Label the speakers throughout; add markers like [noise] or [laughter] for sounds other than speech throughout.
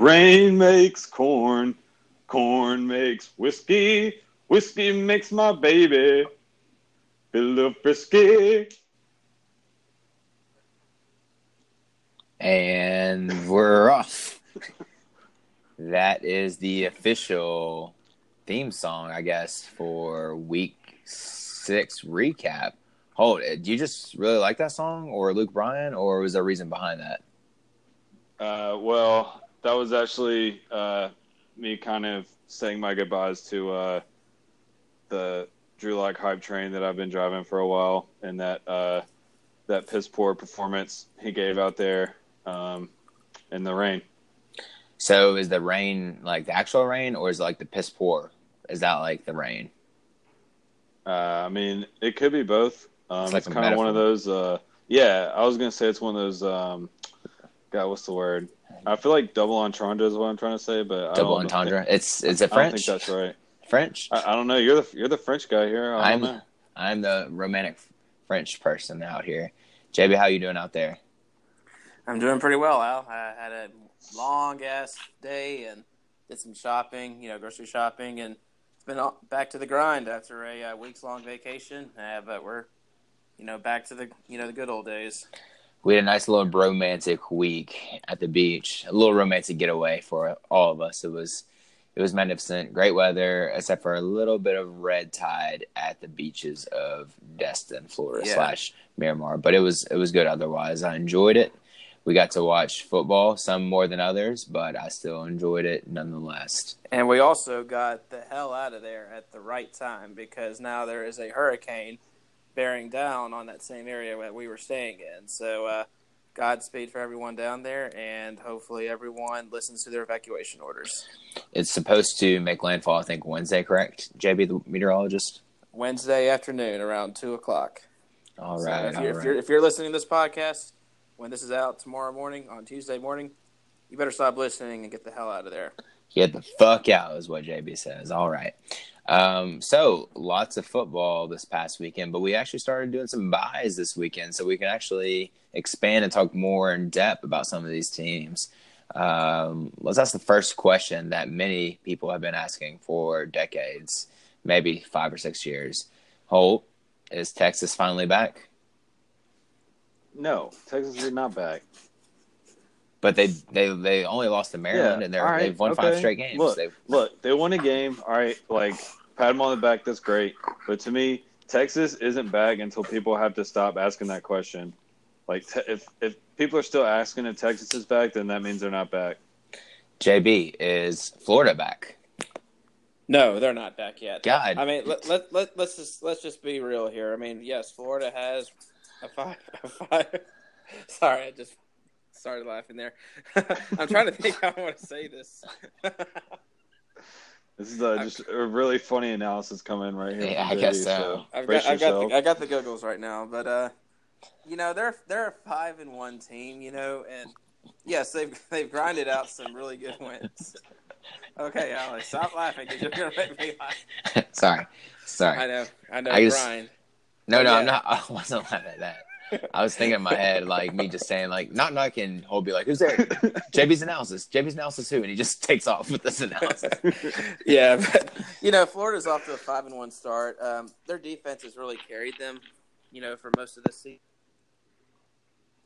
Speaker 1: Rain makes corn, corn makes whiskey, whiskey makes my baby feel a little frisky.
Speaker 2: And we're off. [laughs] that is the official theme song, I guess, for week six recap. Holt, it. do you just really like that song, or Luke Bryan, or was there a reason behind that?
Speaker 1: Uh, well, that was actually uh, me kind of saying my goodbyes to uh, the Drew Lock hype train that I've been driving for a while, and that uh, that piss poor performance he gave out there um, in the rain.
Speaker 2: So is the rain like the actual rain, or is it like the piss poor? Is that like the rain?
Speaker 1: Uh, I mean, it could be both. Um, it's, like it's kind of one of those. Uh, yeah, I was gonna say it's one of those. Um, God, what's the word? I feel like double entendre is what I'm trying to say, but
Speaker 2: double entendre. It's is it French? I
Speaker 1: think that's right.
Speaker 2: French.
Speaker 1: I, I, don't know. You're the you're the French guy here. I
Speaker 2: am
Speaker 1: know.
Speaker 2: I'm the romantic French person out here. JB, how you doing out there?
Speaker 3: I'm doing pretty well, Al. I had a long ass day and did some shopping, you know, grocery shopping, and it's been back to the grind after a uh, weeks long vacation. Uh, but we're, you know, back to the you know the good old days.
Speaker 2: We had a nice little romantic week at the beach, a little romantic getaway for all of us. It was it was magnificent, great weather, except for a little bit of red tide at the beaches of Destin, Florida yeah. slash Miramar. But it was it was good otherwise. I enjoyed it we got to watch football, some more than others, but I still enjoyed it nonetheless.
Speaker 3: And we also got the hell out of there at the right time because now there is a hurricane bearing down on that same area that we were staying in. So, uh, Godspeed for everyone down there, and hopefully everyone listens to their evacuation orders.
Speaker 2: It's supposed to make landfall, I think, Wednesday, correct? JB, the meteorologist?
Speaker 3: Wednesday afternoon around 2 o'clock.
Speaker 2: All right.
Speaker 3: So if, you're, if, you're, if you're listening to this podcast, when this is out tomorrow morning on Tuesday morning, you better stop listening and get the hell out of there.
Speaker 2: Get the fuck out is what JB says. All right. Um, so lots of football this past weekend, but we actually started doing some buys this weekend, so we can actually expand and talk more in depth about some of these teams. Um, let's ask the first question that many people have been asking for decades, maybe five or six years. Holt, is Texas finally back?
Speaker 1: No, Texas is not back.
Speaker 2: But they they they only lost to Maryland, yeah, and they're right, they've won okay. five straight games.
Speaker 1: Look,
Speaker 2: they've...
Speaker 1: look, they won a game. All right, like pat them on the back. That's great. But to me, Texas isn't back until people have to stop asking that question. Like, te- if if people are still asking if Texas is back, then that means they're not back.
Speaker 2: JB is Florida back?
Speaker 3: No, they're not back yet.
Speaker 2: God,
Speaker 3: I mean, let, let, let, let's just let's just be real here. I mean, yes, Florida has a five, a five. [laughs] Sorry, I just started laughing there. [laughs] I'm trying to think how I want to say this. [laughs]
Speaker 1: this is uh, just a really funny analysis coming right here.
Speaker 2: Yeah, I guess so.
Speaker 3: so I've, got, I've got, the, I got the googles right now, but uh, you know they're they're a five and one team, you know, and yes, they've they've grinded out some really good wins. Okay, Alex, stop laughing because you're gonna make me laugh. [laughs]
Speaker 2: sorry, sorry.
Speaker 3: I know, I know, I just, grind.
Speaker 2: No, no, yeah. I'm not. [laughs] I wasn't laughing at that. [laughs] I was thinking in my head, like me just saying, like, not knocking. He'll be like, "Who's there?" [laughs] JB's analysis. JB's analysis. Who? And he just takes off with this analysis. [laughs]
Speaker 3: yeah, but you know, Florida's off to a five and one start. Um, their defense has really carried them, you know, for most of this season.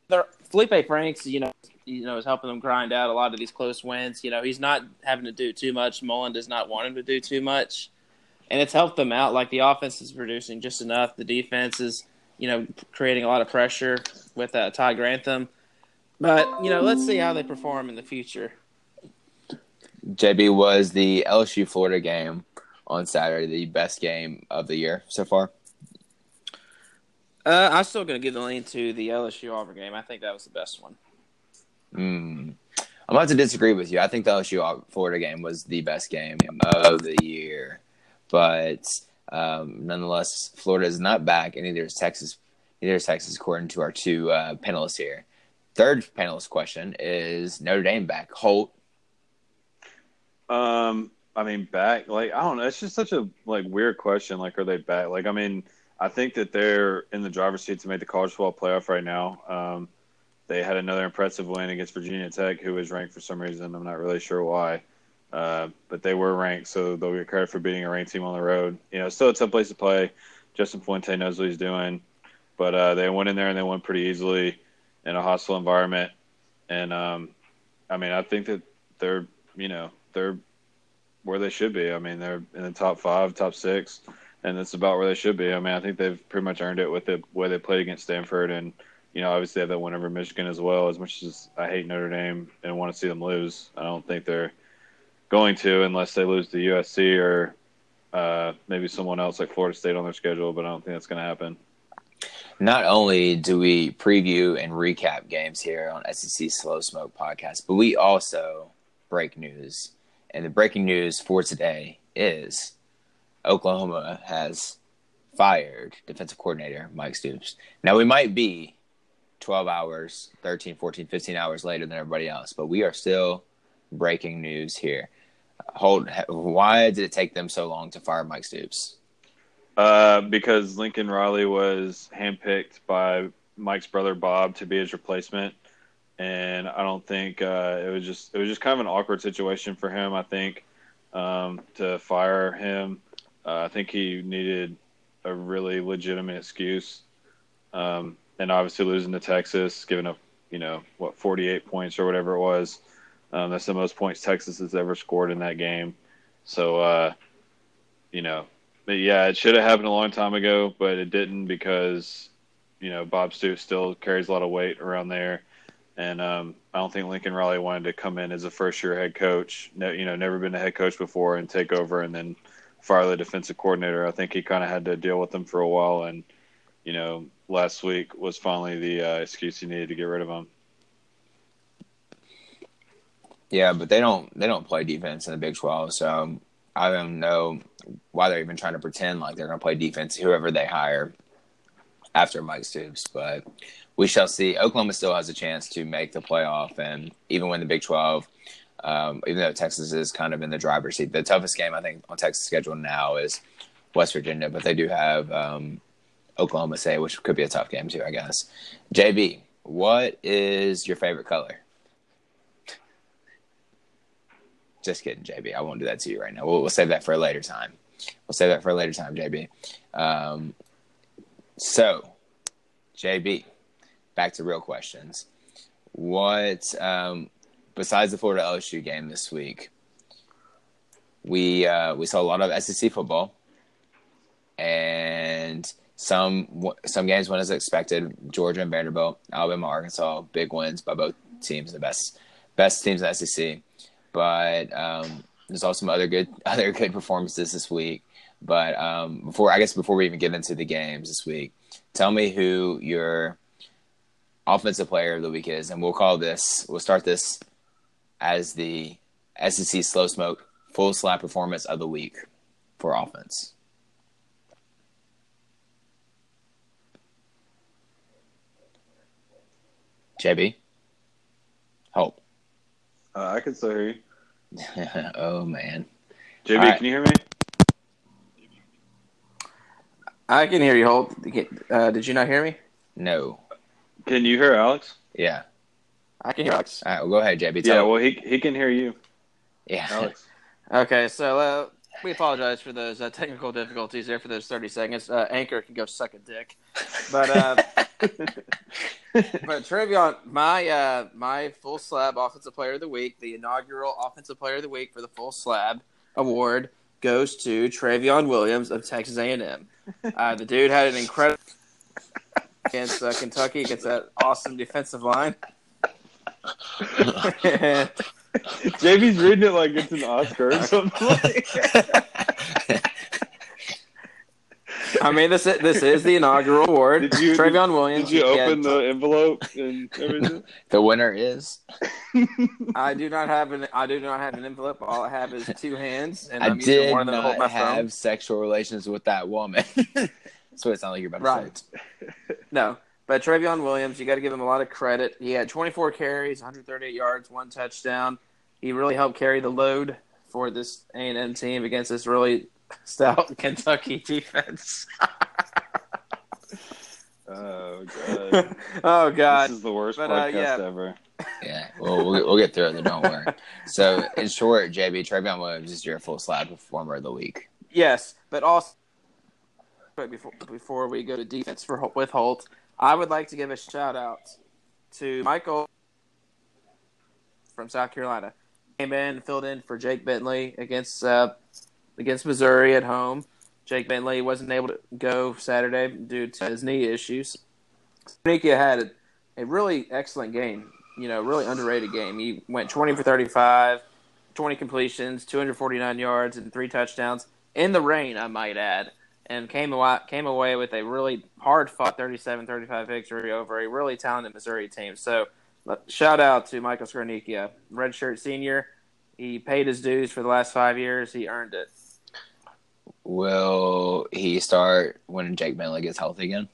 Speaker 3: Their Feleipe Franks, you know, you know, is helping them grind out a lot of these close wins. You know, he's not having to do too much. Mullen does not want him to do too much and it's helped them out. Like the offense is producing just enough. The defense is, you know, creating a lot of pressure with uh, Todd Grantham. But you know, let's see how they perform in the future.
Speaker 2: JB was the LSU Florida game on Saturday the best game of the year so far.
Speaker 3: Uh, I'm still going to give the lean to the LSU Auburn game. I think that was the best one.
Speaker 2: Mm. I'm about to disagree with you. I think the LSU Florida game was the best game of the year but um, nonetheless, Florida is not back, and neither is Texas. Neither is Texas, according to our two uh, panelists here. Third panelist question is Notre Dame back? Holt.
Speaker 1: Um, I mean, back. Like I don't know. It's just such a like weird question. Like, are they back? Like, I mean, I think that they're in the driver's seat to make the college football playoff right now. Um, they had another impressive win against Virginia Tech, who was ranked for some reason. I'm not really sure why, uh, but they were ranked, so they'll get credit for beating a ranked team on the road. You know, still a tough place to play. Justin Fuente knows what he's doing, but uh, they went in there and they won pretty easily in a hostile environment. And um, I mean, I think that they're you know they're where they should be. I mean, they're in the top five, top six, and that's about where they should be. I mean, I think they've pretty much earned it with the way they played against Stanford, and you know, obviously they have that win over Michigan as well. As much as I hate Notre Dame and want to see them lose, I don't think they're going to unless they lose to USC or uh, maybe someone else like Florida State on their schedule. But I don't think that's going to happen.
Speaker 2: Not only do we preview and recap games here on SEC Slow Smoke podcast, but we also break news. And the breaking news for today is Oklahoma has fired defensive coordinator Mike Stoops. Now, we might be 12 hours, 13, 14, 15 hours later than everybody else, but we are still breaking news here. Holt, why did it take them so long to fire Mike Stoops?
Speaker 1: Uh, because Lincoln Riley was handpicked by Mike's brother Bob to be his replacement, and I don't think uh, it was just it was just kind of an awkward situation for him. I think um, to fire him, uh, I think he needed a really legitimate excuse, um, and obviously losing to Texas, giving up you know what 48 points or whatever it was. Um, that's the most points Texas has ever scored in that game. So, uh, you know, but yeah, it should have happened a long time ago, but it didn't because you know Bob Stoops still carries a lot of weight around there, and um, I don't think Lincoln Riley wanted to come in as a first year head coach. No, you know, never been a head coach before and take over and then fire the defensive coordinator. I think he kind of had to deal with them for a while, and you know, last week was finally the uh, excuse he needed to get rid of him.
Speaker 2: Yeah, but they don't they don't play defense in the Big Twelve, so I don't know why they're even trying to pretend like they're going to play defense, whoever they hire after Mike Stoops. But we shall see. Oklahoma still has a chance to make the playoff and even win the Big 12, um, even though Texas is kind of in the driver's seat. The toughest game, I think, on Texas' schedule now is West Virginia, but they do have um, Oklahoma State, which could be a tough game too, I guess. JB, what is your favorite color? Just kidding, JB. I won't do that to you right now. We'll, we'll save that for a later time. We'll save that for a later time, JB. Um, so, JB, back to real questions. What, um, besides the Florida LSU game this week, we uh, we saw a lot of SEC football, and some some games went as expected. Georgia and Vanderbilt, Alabama, Arkansas, big wins by both teams, the best best teams in the SEC. But um, there's also some other good [laughs] other good performances this week. But um, before I guess before we even get into the games this week, tell me who your offensive player of the week is, and we'll call this. We'll start this as the SEC slow smoke full slap performance of the week for offense. JB, Hope.
Speaker 1: Uh, I can say. [laughs]
Speaker 2: oh man.
Speaker 1: JB, right. can you hear me?
Speaker 3: I can hear you, Holt. Uh, did you not hear me?
Speaker 2: No.
Speaker 1: Can you hear Alex?
Speaker 2: Yeah.
Speaker 3: I can hear Alex.
Speaker 2: All right, well, go ahead, JB.
Speaker 1: yeah, well, he he can hear you.
Speaker 2: Yeah.
Speaker 1: Alex. [laughs]
Speaker 3: okay, so uh, we apologize for those uh, technical difficulties there for those 30 seconds. Uh, Anchor can go suck a dick. But uh, [laughs] but Trayveon, my uh, my full slab offensive player of the week, the inaugural offensive player of the week for the full slab award goes to Trayveon Williams of Texas A&M. Uh, the dude had an incredible against uh, Kentucky against that awesome defensive line. [laughs]
Speaker 1: JB's reading it like it's an Oscar or something. [laughs]
Speaker 3: I mean, this is, this is the inaugural award. Did you, Trayveon Williams.
Speaker 1: Did you open the envelope and everything? [laughs]
Speaker 2: the winner is.
Speaker 3: I do not have an. I do not have an envelope. All I have is two hands, and
Speaker 2: I
Speaker 3: I'm
Speaker 2: did
Speaker 3: one of them
Speaker 2: not
Speaker 3: my
Speaker 2: have
Speaker 3: phone.
Speaker 2: sexual relations with that woman. [laughs] so it sounds like you're about to
Speaker 3: Right.
Speaker 2: say.
Speaker 3: No, but Trayveon Williams, you got to give him a lot of credit. He had 24 carries, 138 yards, one touchdown. He really helped carry the load for this A&M team against this really stout Kentucky [laughs] defense. [laughs]
Speaker 1: Oh god. [laughs]
Speaker 3: oh God.
Speaker 1: This is the worst
Speaker 3: But, uh,
Speaker 1: podcast
Speaker 3: yeah.
Speaker 1: ever.
Speaker 2: Yeah, well, we'll, we'll get through it. Don't worry. So, in short, JB Trayveon Williams is your full slab performer of the week.
Speaker 3: Yes, but also but before before we go to defense for with Holt, I would like to give a shout out to Michael from South Carolina. Came in, and filled in for Jake Bentley against uh, against Missouri at home. Jake Bentley wasn't able to go Saturday due to his knee issues. Nikia had a, a really excellent game. You know, really underrated game. He went 20 for 35, 20 completions, 249 yards, and three touchdowns in the rain, I might add, and came away, came away with a really hard fought 37 35 victory over a really talented Missouri team. So, uh, shout out to Michael Scarnecchia, redshirt senior. He paid his dues for the last five years. He earned it.
Speaker 2: Will he start when Jake Bentley gets healthy again?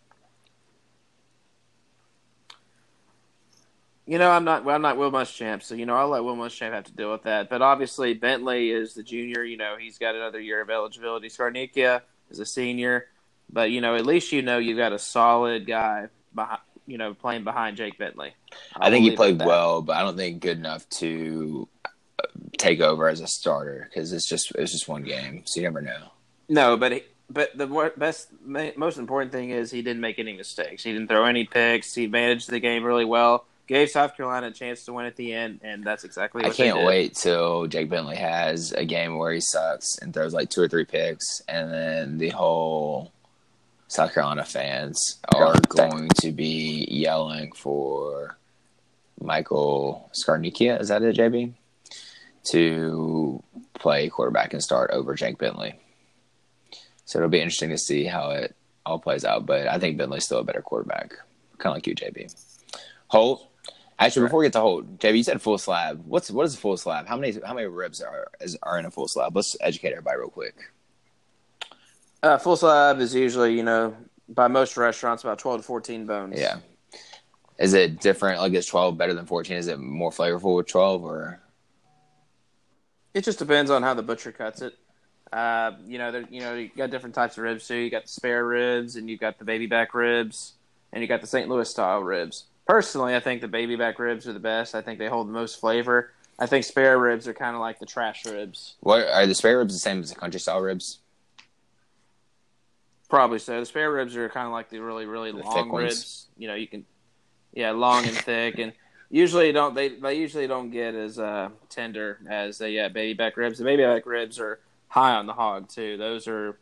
Speaker 3: You know, I'm not. Well, I'm not Will Muschamp, so you know I'll let Will Muschamp have to deal with that. But obviously, Bentley is the junior. You know, he's got another year of eligibility. Scarnecchia is a senior, but you know, at least you know you've got a solid guy behind. You know, playing behind Jake Bentley.
Speaker 2: I think he played well, but I don't think good enough to uh, take over as a starter because it's just it's just one game, so you never know.
Speaker 3: No, but he, but the best, most important thing is he didn't make any mistakes. He didn't throw any picks. He managed the game really well. Gave South Carolina a chance to win at the end, and that's exactly
Speaker 2: I can't wait till Jake Bentley has a game where he sucks and throws like two or three picks, and then the whole South Carolina fans are going to be yelling for Michael Scarnecchia. Is that it, JB? To play quarterback and start over Jake Bentley. So it'll be interesting to see how it all plays out. But I think Bentley's still a better quarterback, kind of like you, JB. Holt. Actually, before we get to Holt, JB, you said full slab. What's what is a full slab? How many how many ribs are is, are in a full slab? Let's educate everybody real quick.
Speaker 3: Uh, full slab is usually, you know, by most restaurants, about twelve to fourteen bones.
Speaker 2: Yeah. Is it different? Like, is twelve better than fourteen? Is it more flavorful with twelve, or
Speaker 3: It just depends on how the butcher cuts it. Uh, you know, there, you know, you got different types of ribs too. You got the spare ribs, and you got the baby back ribs, and you got the St. Louis style ribs. Personally, I think the baby back ribs are the best. I think they hold the most flavor. I think spare ribs are kind of like the trash ribs.
Speaker 2: what are the spare ribs the same as the country style ribs?
Speaker 3: Probably so. The spare ribs are kind of like the really, really
Speaker 2: The
Speaker 3: long
Speaker 2: ones?
Speaker 3: ribs. You know, you can, yeah, long and thick, and usually don't they they usually don't get as uh, tender as the yeah, baby back ribs. The baby back ribs are high on the hog too. Those are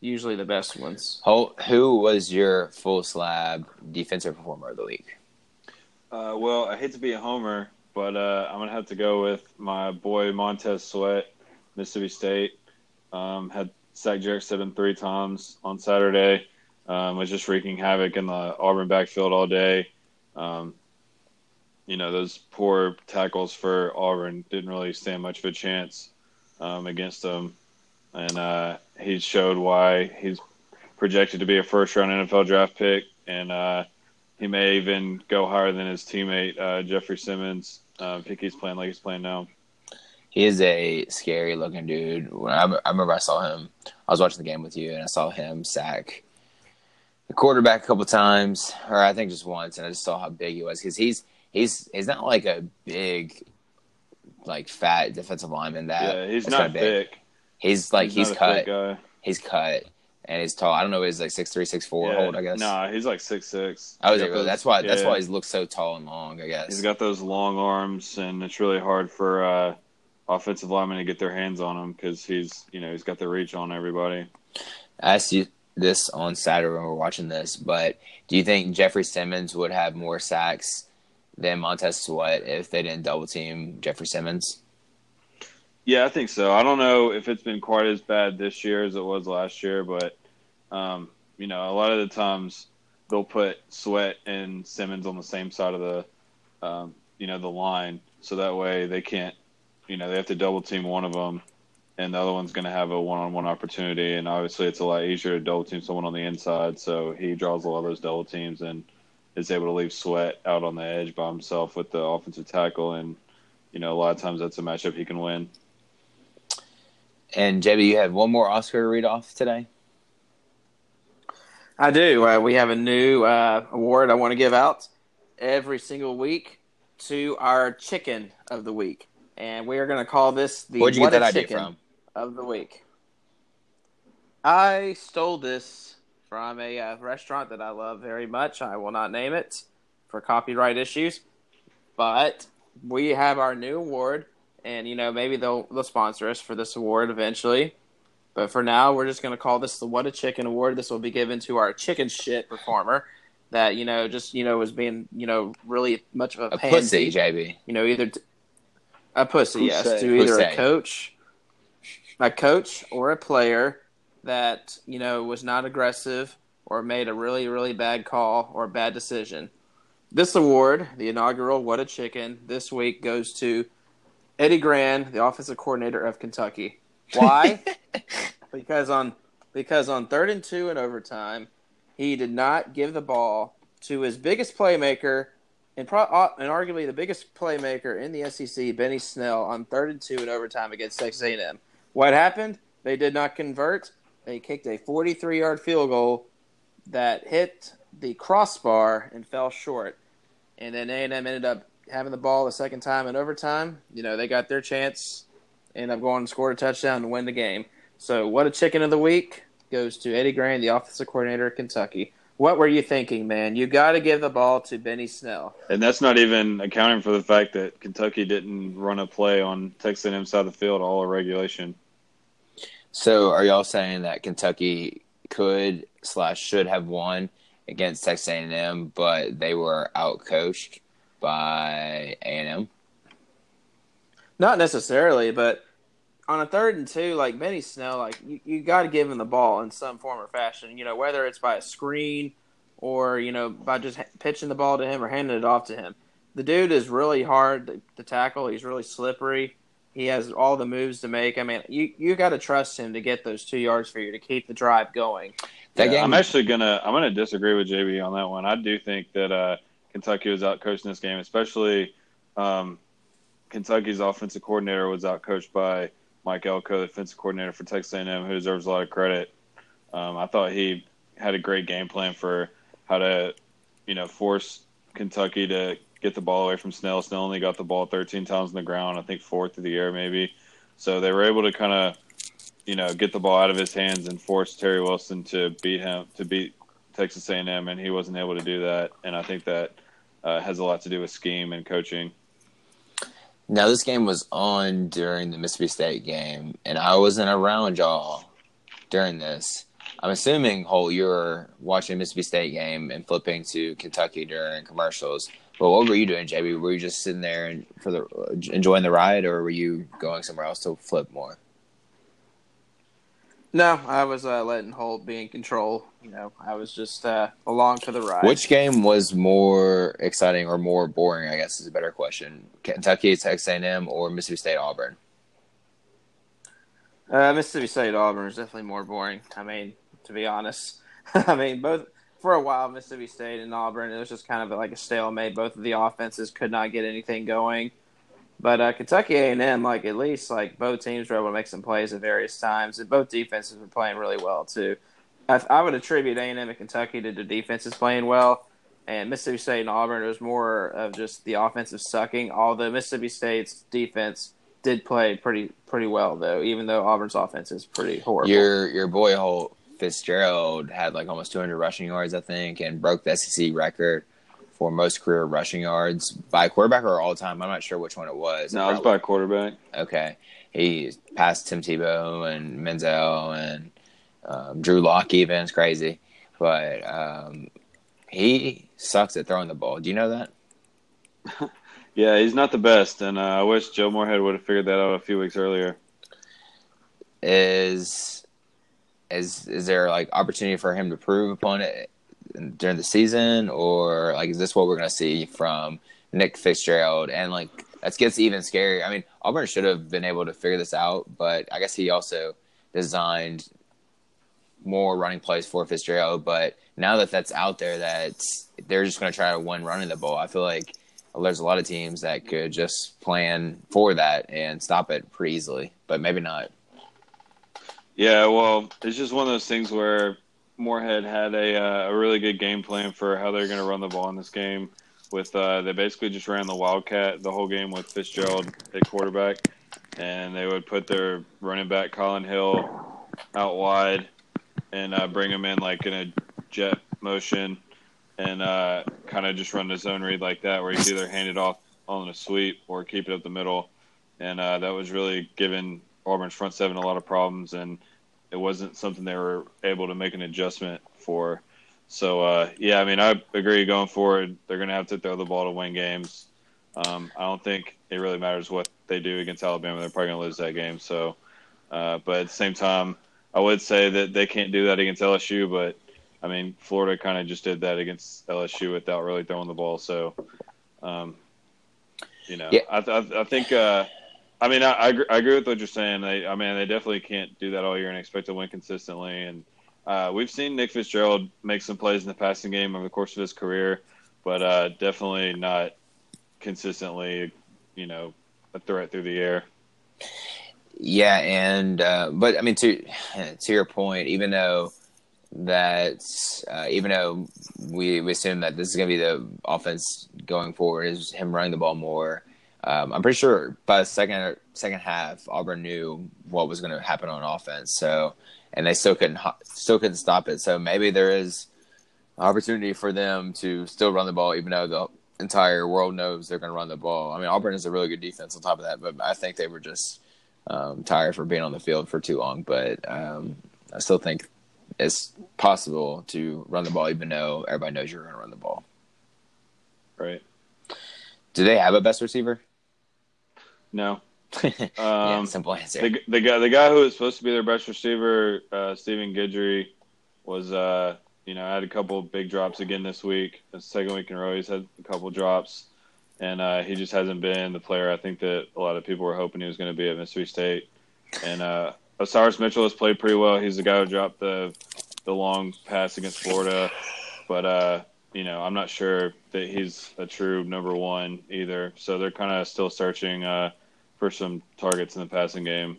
Speaker 3: usually the best ones.
Speaker 2: Holt, who was your full slab defensive performer of the week?
Speaker 1: Uh, well, I hate to be a homer, but uh, I'm gonna have to go with my boy Montez Sweat, Mississippi State. Um, had sacked Jarrett Stidham three times on Saturday. Um, was just wreaking havoc in the Auburn backfield all day. Um, you know those poor tackles for Auburn didn't really stand much of a chance um, against them, and uh, he showed why he's projected to be a first round NFL draft pick, and uh, he may even go higher than his teammate uh, Jeffrey Simmons. Uh, I think he's playing like he's playing now.
Speaker 2: He is a scary looking dude. When I, I remember I saw him. I was watching the game with you, and I saw him sack the quarterback a couple times, or I think just once, and I just saw how big he was because he's he's he's not like a big, like fat defensive lineman that
Speaker 1: yeah, he's not
Speaker 2: kinda big. He's like he's,
Speaker 1: a
Speaker 2: cut. He's cut, and he's tall. I don't know. He's like six three, six four.
Speaker 1: Yeah,
Speaker 2: Holt, I guess.
Speaker 1: Nah, he's like six six.
Speaker 2: I was like, that's why. That's
Speaker 1: yeah.
Speaker 2: why he looks so tall and long. I guess.
Speaker 1: He's got those long arms, and it's really hard for uh, offensive linemen to get their hands on him because he's, you know, he's got the reach on everybody.
Speaker 2: I asked you this on Saturday when we were watching this, but do you think Jeffrey Simmons would have more sacks than Montez Sweat if they didn't double team Jeffrey Simmons?
Speaker 1: Yeah, I think so. I don't know if it's been quite as bad this year as it was last year, but um, you know, a lot of the times they'll put Sweat and Simmons on the same side of the, um, you know, the line, so that way they can't, you know, they have to double team one of them, and the other one's going to have a one-on-one opportunity, and obviously it's a lot easier to double team someone on the inside, so he draws a lot of those double teams and is able to leave Sweat out on the edge by himself with the offensive tackle, and you know, a lot of times that's a matchup he can win.
Speaker 2: And JB, you have one more Oscar to read off today.
Speaker 3: I do. Uh, we have a new uh, award I want to give out every single week to our chicken of the week, and we are going to call this the
Speaker 2: Where'd you
Speaker 3: What
Speaker 2: get that idea
Speaker 3: Chicken
Speaker 2: from?
Speaker 3: of the week. I stole this from a uh, restaurant that I love very much. I will not name it for copyright issues, but we have our new award, and you know maybe they'll they'll sponsor us for this award eventually. But for now, we're just going to call this the What a Chicken Award. This will be given to our chicken shit performer that you know just you know was being you know really much of a,
Speaker 2: A
Speaker 3: pansy.
Speaker 2: pussy, JB.
Speaker 3: You know either t- a pussy, yes,
Speaker 1: Pussy.
Speaker 3: to either a coach, a coach or a player that you know was not aggressive or made a really really bad call or bad decision. This award, the inaugural What a Chicken, this week goes to Eddie Gran, the offensive coordinator of Kentucky. Why? [laughs] because on because on third and two in overtime, he did not give the ball to his biggest playmaker and, pro- uh, and arguably the biggest playmaker in the SEC, Benny Snell, on third and two in overtime against Texas A&M. What happened? They did not convert. They kicked a 43-yard field goal that hit the crossbar and fell short. And then A&M ended up having the ball the second time in overtime. You know, they got their chance, ended up going and scored a touchdown to win the game. So, what a chicken of the week goes to Eddie Gran, the offensive coordinator of Kentucky. What were you thinking, man? You got to give the ball to Benny Snell.
Speaker 1: And that's not even accounting for the fact that Kentucky didn't run a play on Texas A&M side of the field all of regulation.
Speaker 2: So, are y'all saying that Kentucky could slash should have won against Texas A&M, but they were outcoached by A&M?
Speaker 3: Not necessarily, but on a third and two, like Benny Snell, like you, you got to give him the ball in some form or fashion. You know, whether it's by a screen or you know by just pitching the ball to him or handing it off to him. The dude is really hard to, to tackle. He's really slippery. He has all the moves to make. I mean, you you got to trust him to get those two yards for you to keep the drive going.
Speaker 2: That
Speaker 1: Yeah,
Speaker 2: game,
Speaker 1: I'm actually gonna I'm gonna disagree with JB on that one. I do think that uh, Kentucky was outcoached in this game, especially um, Kentucky's offensive coordinator was outcoached by Mike Elko, the defensive coordinator for Texas A&M, who deserves a lot of credit. Um, I thought he had a great game plan for how to, you know, force Kentucky to get the ball away from Snell. Snell only got the ball 13 times on the ground, I think four through the air maybe. So they were able to kind of, you know, get the ball out of his hands and force Terry Wilson to beat him to beat Texas A&M, and he wasn't able to do that. And I think that uh, has a lot to do with scheme and coaching.
Speaker 2: Now this game was on during the Mississippi State game, and I wasn't around y'all during this. I'm assuming, Holt, you were watching Mississippi State game and flipping to Kentucky during commercials. But what were you doing, JB? Were you just sitting there and for the enjoying the ride, or were you going somewhere else to flip more?
Speaker 3: No, I was uh, letting Holt be in control. You know, I was just uh, along for the ride.
Speaker 2: Which game was more exciting or more boring? I guess is a better question. Kentucky, Texas A&M, or Mississippi State, Auburn?
Speaker 3: Uh, Mississippi State Auburn is definitely more boring. I mean, to be honest, [laughs] I mean both for a while Mississippi State and Auburn it was just kind of like a stalemate. Both of the offenses could not get anything going. But uh, Kentucky A and M, like at least like both teams were able to make some plays at various times, and both defenses were playing really well too. I, I would attribute A and M and Kentucky to the defenses playing well, and Mississippi State and Auburn it was more of just the offensive sucking. Although Mississippi State's defense did play pretty pretty well though, even though Auburn's offense is pretty horrible.
Speaker 2: Your your boy Holt Fitzgerald had like almost 200 rushing yards, I think, and broke the SEC record for most career rushing yards by a quarterback or all time. I'm not sure which one it was.
Speaker 1: No, it was by a quarterback.
Speaker 2: Okay, he passed Tim Tebow and Manziel and um, Drew Lock. Even it's crazy, but um, he sucks at throwing the ball. Do you know that? [laughs]
Speaker 1: Yeah, he's not the best, and uh, I wish Joe Moorhead would have figured that out a few weeks earlier.
Speaker 2: Is is is there like opportunity for him to prove upon it during the season, or like is this what we're gonna see from Nick Fitzgerald? And like that gets even scarier. I mean, Auburn should have been able to figure this out, but I guess he also designed more running plays for Fitzgerald. But now that that's out there, that they're just gonna try to win running the ball. I feel like there's a lot of teams that could just plan for that and stop it pretty easily, but maybe not.
Speaker 1: Yeah, well, it's just one of those things where Moorhead had a uh, a really good game plan for how they're going to run the ball in this game. With uh, they basically just ran the wildcat the whole game with Fitzgerald at quarterback, and they would put their running back Kylin Hill out wide and uh, bring him in like in a jet motion and uh, kind of just run the zone read like that, where he's either hand it off on a sweep or keep it up the middle, and uh, that was really giving Auburn's front seven a lot of problems, and it wasn't something they were able to make an adjustment for. So uh, yeah, I mean, I agree. Going forward, they're going to have to throw the ball to win games. Um, I don't think it really matters what they do against Alabama. They're probably going to lose that game. So, uh, but at the same time, I would say that they can't do that against LSU. But I mean, Florida kind of just did that against LSU without really throwing the ball. So, um, you know,
Speaker 2: Yeah.
Speaker 1: I, I, I think. Uh, I mean, I, I, agree, I agree with what you're saying. They, I mean, they definitely can't do that all year and expect to win consistently. And uh, we've seen Nick Fitzgerald make some plays in the passing game over the course of his career, but uh, definitely not consistently, you know, a threat through the air.
Speaker 2: Yeah, and uh, but I mean to to your point, even though that uh, even though we, we assume that this is going to be the offense going forward is him running the ball more. Um, I'm pretty sure by the second second half, Auburn knew what was going to happen on offense. So, and they still couldn't still couldn't stop it. So maybe there is opportunity for them to still run the ball, even though the entire world knows they're going to run the ball. I mean, Auburn is a really good defense on top of that, but I think they were just um, tired for being on the field for too long. But um, I still think it's possible to run the ball, even though everybody knows you're going to run the ball.
Speaker 1: Right?
Speaker 2: Do they have a best receiver?
Speaker 1: No. [laughs]
Speaker 2: yeah,
Speaker 1: Um,
Speaker 2: simple answer.
Speaker 1: the, the guy, the guy who was supposed to be their best receiver, uh, Stephen Guidry, was, uh, you know, had a couple big drops again this week. The second week in a row, he's had a couple drops, and uh, he just hasn't been the player I think that a lot of people were hoping he was going to be at Mississippi State. And uh, Osiris Mitchell has played pretty well. He's the guy who dropped the the long pass against Florida, but uh, you know, I'm not sure that he's a true number one either. So they're kind of still searching uh, for some targets in the passing game.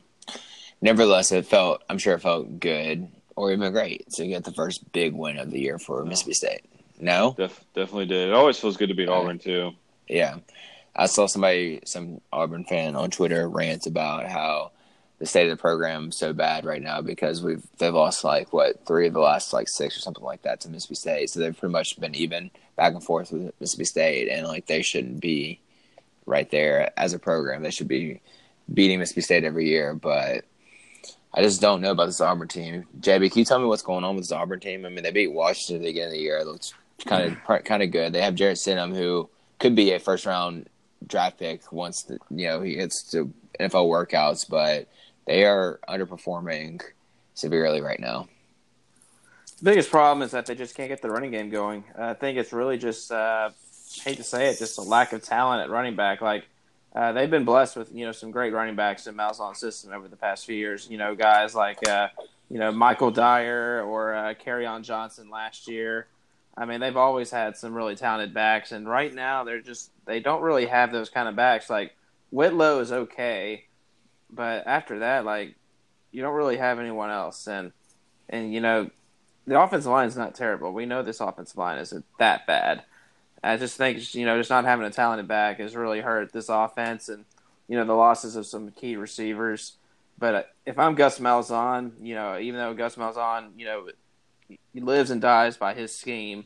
Speaker 2: Nevertheless, it felt, I'm sure it felt good or even great to get the first big win of the year for Mississippi State. No?
Speaker 1: Def- definitely did. It always feels good to beat Auburn too.
Speaker 2: Yeah. I saw somebody, some Auburn fan on Twitter rant about how the state of the program is so bad right now because we've they've lost like what three of the last like six or something like that to Mississippi State. So they've pretty much been even back and forth with Mississippi State, and like they shouldn't be right there as a program. They should be beating Mississippi State every year, but I just don't know about this Auburn team. JB, can you tell me what's going on with this Auburn team? I mean, they beat Washington at the beginning of the year. It looks kind of kind of good. They have Jarrett Stidham, who could be a first round draft pick once the, you know he gets to NFL workouts, but they are underperforming severely right now.
Speaker 3: The biggest problem is that they just can't get the running game going. I think it's really just uh, hate to say it, just a lack of talent at running back. Like uh, they've been blessed with you know some great running backs in Malzahn's system over the past few years. You know guys like uh, you know Michael Dyer or uh, on Johnson last year. I mean they've always had some really talented backs, and right now they're just they don't really have those kind of backs. Like Whitlow is okay, but after that, like you don't really have anyone else, and and you know the offensive line is not terrible. We know this offensive line isn't that bad. I just think you know just not having a talented back has really hurt this offense, and you know the losses of some key receivers. But uh, if I'm Gus Malzahn, you know even though Gus Malzahn, you know he lives and dies by his scheme,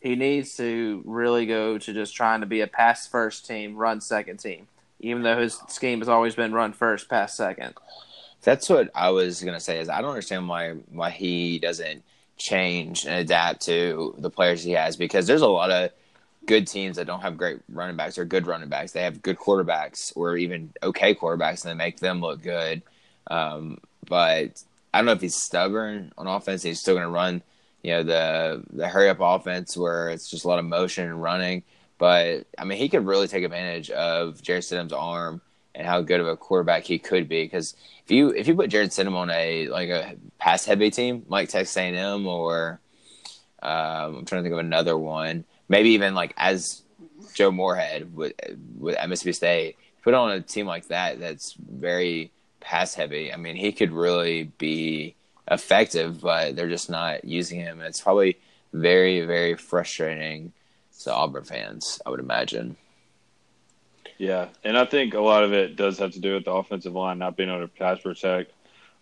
Speaker 3: he needs to really go to just trying to be a pass first team, run second team. Even though his scheme has always been run first, pass second.
Speaker 2: That's what I was gonna say. Is I don't understand why why he doesn't change and adapt to the players he has because there's a lot of good teams that don't have great running backs or good running backs. They have good quarterbacks or even okay quarterbacks and they make them look good. Um, but I don't know if he's stubborn on offense. He's still going to run, you know, the the hurry up offense where it's just a lot of motion and running. But I mean, he could really take advantage of Jarrett Stidham's arm and how good of a quarterback he could be. Because if you if you put Jared Stidham on a like a pass heavy team like Texas A&M or um, I'm trying to think of another one, maybe even like as Joe Moorhead with with at Mississippi State, put on a team like that that's very pass heavy. I mean, he could really be effective, but they're just not using him. It's probably very, very frustrating to Auburn fans, I would imagine.
Speaker 1: Yeah, and I think a lot of it does have to do with the offensive line not being able to pass protect.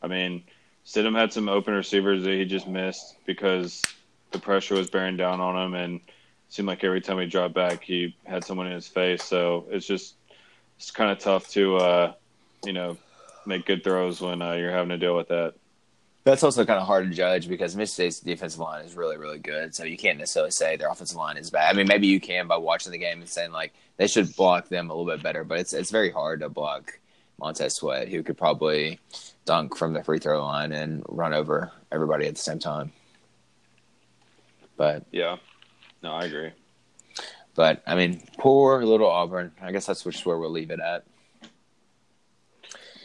Speaker 1: I mean, Stidham had some open receivers that he just missed because the pressure was bearing down on him, and seemed like every time he dropped back, he had someone in his face. So it's just it's kind of tough to uh, you know make good throws when uh, you're having to deal with that.
Speaker 2: That's also kind of hard to judge because Mississippi State's defensive line is really, really good. So you can't necessarily say their offensive line is bad. I mean, maybe you can by watching the game and saying like they should block them a little bit better, but it's it's very hard to block Montez Sweat, who could probably dunk from the free throw line and run over everybody at the same time. But
Speaker 1: yeah, no, I agree.
Speaker 2: But I mean, poor little Auburn. I guess that's which where we'll leave it at.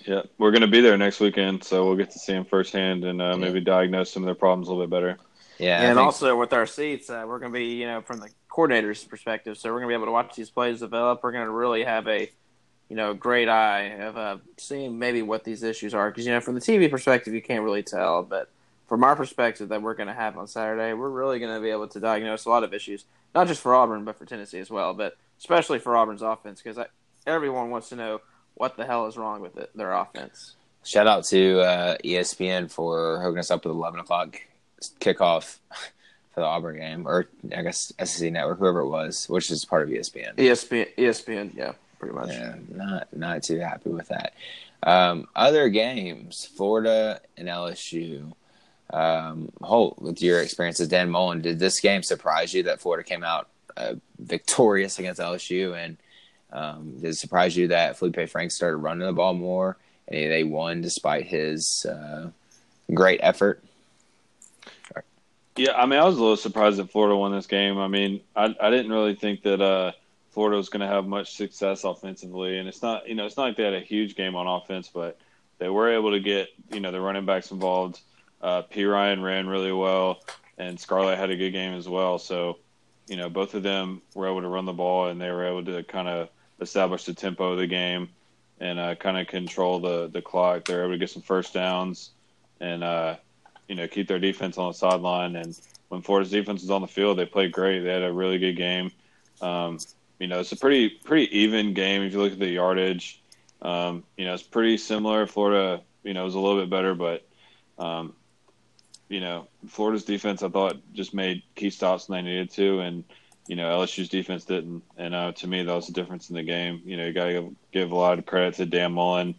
Speaker 1: Yeah, we're going to be there next weekend, so we'll get to see them firsthand and uh, yeah. maybe diagnose some of their problems a little bit better.
Speaker 3: Yeah, and also with our seats, uh, we're going to be, you know, from the coordinator's perspective, so we're going to be able to watch these plays develop. We're going to really have a, you know, great eye of uh, seeing maybe what these issues are, because you know, from the TV perspective, you can't really tell, but from our perspective that we're going to have on Saturday, we're really going to be able to diagnose a lot of issues, not just for Auburn, but for Tennessee as well, but especially for Auburn's offense, because everyone wants to know what the hell is wrong with it, their offense.
Speaker 2: Shout out to uh, ESPN for hooking us up with 11 o'clock kickoff [laughs] for the Auburn game, or I guess SEC Network, whoever it was, which is part of ESPN.
Speaker 3: ESPN, ESPN, yeah, pretty much.
Speaker 2: Yeah, not not too happy with that. Um, other games, Florida and LSU. Um, Holt, with your experience as Dan Mullen, did this game surprise you that Florida came out uh, victorious against LSU and um, did it surprise you that Feleipe Frank started running the ball more and they won despite his uh, great effort?
Speaker 1: Sorry. Yeah, I mean, I was a little surprised that Florida won this game. I mean, I, I didn't really think that uh, Florida was going to have much success offensively, and it's not, you know, it's not like they had a huge game on offense, but they were able to get, you know, the running backs involved. Uh, Ryan ran really well, and Scarlett had a good game as well. So, you know, both of them were able to run the ball, and they were able to kind of establish the tempo of the game and uh, kind of control the the clock. They're able to get some first downs and uh, you know keep their defense on the sideline. And when Florida's defense was on the field, they played great. They had a really good game. Um, you know, it's a pretty pretty even game if you look at the yardage. Um, you know, it's pretty similar. Florida, you know, was a little bit better, but um, you know, Florida's defense I thought just made key stops when they needed to, and you know LSU's defense didn't, and uh, to me that was the difference in the game. You know, you got to give a lot of credit to Dan Mullen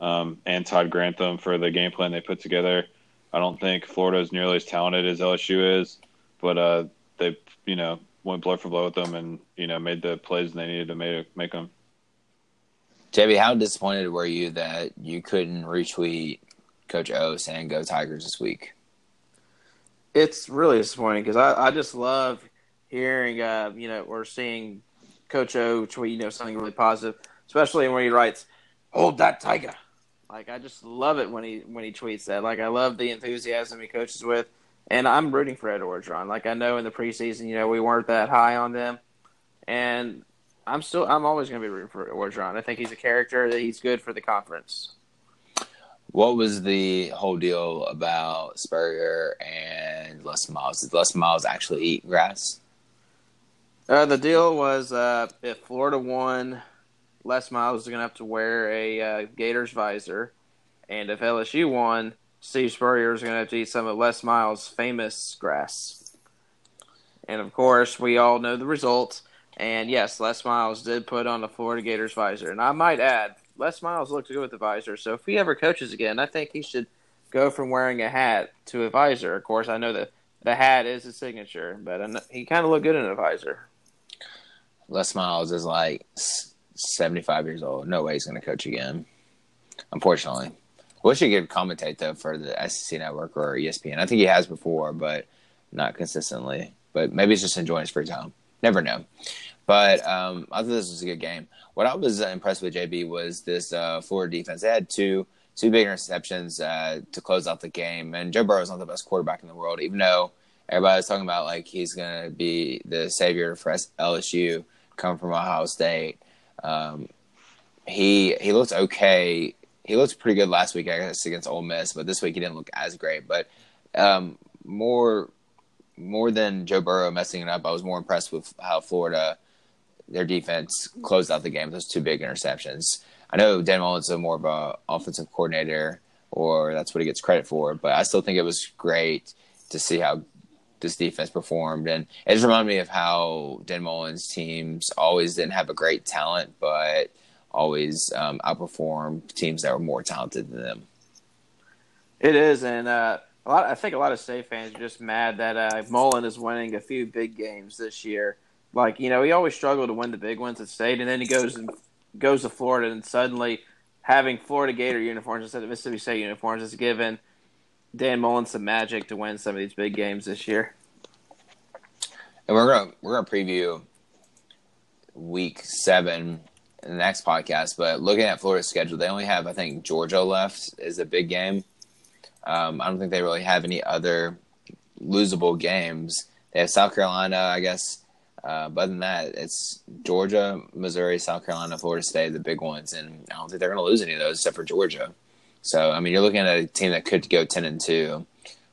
Speaker 1: um, and Todd Grantham for the game plan they put together. I don't think Florida is nearly as talented as LSU is, but uh, they you know went blow for blow with them and you know made the plays they needed to make make them.
Speaker 2: JB, how disappointed were you that you couldn't retweet Coach O saying "Go Tigers" this week?
Speaker 3: It's really disappointing because I, I just love hearing, uh, you know, or seeing Coach O tweet, you know, something really positive, especially when he writes, "Hold that tiger." Like I just love it when he when he tweets that. Like I love the enthusiasm he coaches with, and I'm rooting for Ed Orgeron. Like I know in the preseason, you know, we weren't that high on them, and I'm still I'm always going to be rooting for Orgeron. I think he's a character that he's good for the conference.
Speaker 2: What was the whole deal about Spurrier and Les Miles? Did Les Miles actually eat grass?
Speaker 3: Uh, the deal was uh, if Florida won, Les Miles was going to have to wear a uh, Gators visor, and if LSU won, Steve Spurrier was going to have to eat some of Les Miles' famous grass. And of course, we all know the result. And yes, Les Miles did put on the Florida Gators visor. And I might add, Les Miles looked good with the visor. So if he ever coaches again, I think he should go from wearing a hat to a visor. Of course, I know that the hat is his signature, but he kind of looked good in a visor.
Speaker 2: Les Miles is like 75 years old. No way he's going to coach again. Unfortunately. Wish he could commentate though for the SEC network or ESPN. I think he has before, but not consistently. But maybe he's just enjoying his free time. Never know. But um, I thought this was a good game. What I was impressed with JB was this uh, Florida defense. They had two two big interceptions uh, to close out the game, and Joe Burrow is not the best quarterback in the world, even though everybody's talking about like he's going to be the savior for LSU come from Ohio State. Um, he he looked okay. he looked pretty good last week, I guess, against Ole Miss, but this week he didn't look as great. But um, more more than Joe Burrow messing it up, I was more impressed with how Florida their defense closed out the game. Those two big interceptions. I know Dan a more of a offensive coordinator, or that's what he gets credit for. But I still think it was great to see how this defense performed, and it just reminded me of how Dan Mullen's teams always didn't have a great talent, but always um, outperformed teams that were more talented than them.
Speaker 3: It is, and uh, a lot. I think a lot of State fans are just mad that uh, Mullen is winning a few big games this year. Like you know, he always struggled to win the big ones at State, and then he goes and goes to Florida, and suddenly having Florida Gator uniforms instead of Mississippi State uniforms is given Dan Mullen some magic to win some of these big games this year.
Speaker 2: And we're gonna we're gonna preview week seven in the next podcast. But looking at Florida's schedule, they only have I think Georgia left is a big game. Um, I don't think they really have any other losable games. They have South Carolina, I guess. Uh, but other than that, it's Georgia, Missouri, South Carolina, Florida State, the big ones, and I don't think they're going to lose any of those except for Georgia. So, I mean, you're looking at a team that could go ten and two,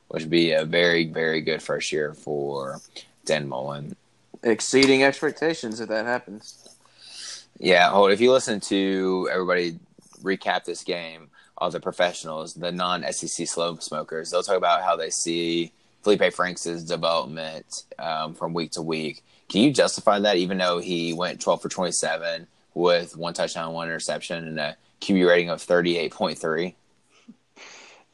Speaker 2: which would be a very, very good first year for Dan Mullen.
Speaker 3: Exceeding expectations if that happens.
Speaker 2: Yeah, Holt. If you listen to everybody recap this game, all the professionals, the non-SEC slow smokers, they'll talk about how they see Feleipe Franks' development um, from week to week. Can you justify that, even though he went 12 for 27 with one touchdown, one interception, and a QB rating of 38.3?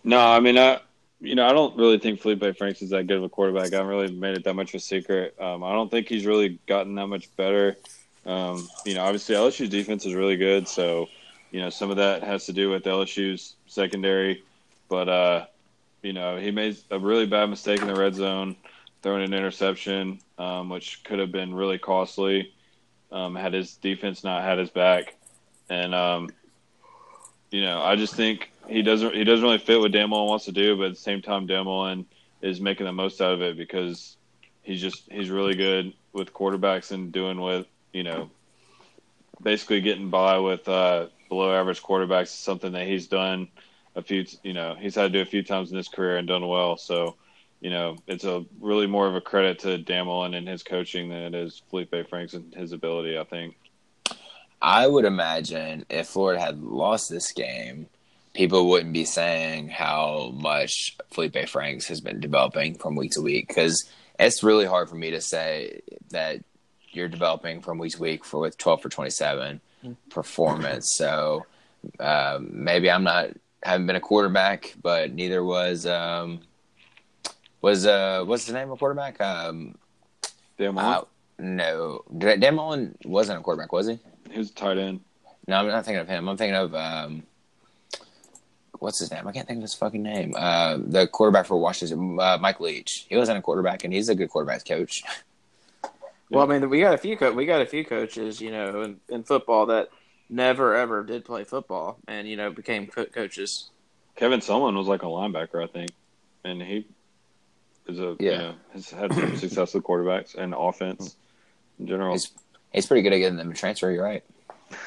Speaker 1: No, I mean, I you know, I don't really think Feleipe Franks is that good of a quarterback. I haven't really made it that much of a secret. Um, I don't think he's really gotten that much better. Um, you know, obviously LSU's defense is really good, so you know some of that has to do with LSU's secondary. But uh, you know, he made a really bad mistake in the red zone, throwing an interception, um, which could have been really costly um, had his defense not had his back. And um, you know, I just think he doesn't he doesn't really fit what Mullen wants to do, but at the same time, Mullen is making the most out of it because he's just he's really good with quarterbacks and doing with you know basically getting by with uh, below average quarterbacks is something that he's done a few you know he's had to do a few times in his career and done well. So you know it's a really more of a credit to Mullen and his coaching than it is Feleipe Franks and his ability. I think.
Speaker 2: I would imagine if Florida had lost this game, people wouldn't be saying how much Feleipe Franks has been developing from week to week because it's really hard for me to say that you're developing from week to week for with 12 for 27 mm-hmm. performance. So um, maybe I'm not haven't been a quarterback, but neither was um, was uh what's the name of quarterback? Um,
Speaker 1: Dan Mullen. Uh,
Speaker 2: no, Dan Mullen wasn't a quarterback, was he?
Speaker 1: He was tight end.
Speaker 2: No, I'm not thinking of him. I'm thinking of um, what's his name? I can't think of his fucking name. Uh, the quarterback for Washington, uh, Mike Leach. He wasn't a quarterback, and he's a good quarterback coach. [laughs]
Speaker 3: Well, I mean, we got a few co- we got a few coaches, you know, in, in football that never ever did play football, and you know, became co- coaches.
Speaker 1: Kevin Sumlin was like a linebacker, I think, and he is a yeah you know, has had some [clears throat] success with quarterbacks and offense in general.
Speaker 2: He's, he's pretty good at getting them to transfer. You're right.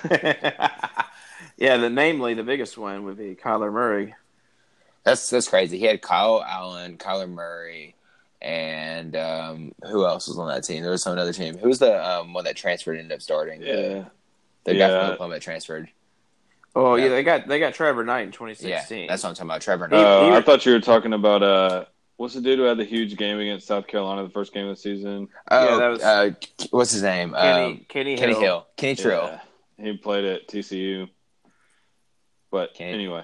Speaker 2: [laughs]
Speaker 3: yeah, the namely the biggest one would be Kyler Murray.
Speaker 2: That's that's crazy. He had Kyle Allen, Kyler Murray, and um, who else was on that team? There was some another team. Who was the um, one that transferred and ended up starting?
Speaker 1: Yeah,
Speaker 2: the yeah. guy from Oklahoma that transferred.
Speaker 3: Oh yeah. yeah, they got they got Trevor Knight in 2016.
Speaker 2: Yeah, that's what I'm talking about. Trevor Knight.
Speaker 1: Uh, I thought you were talking about uh, what's the dude who had the huge game against South Carolina the first game of the season?
Speaker 2: Oh, yeah, that was uh, what's his name?
Speaker 3: Kenny um, Kenny,
Speaker 2: Kenny Hill. Hill. Kenny Trill. Yeah.
Speaker 1: He played at TCU. But anyway,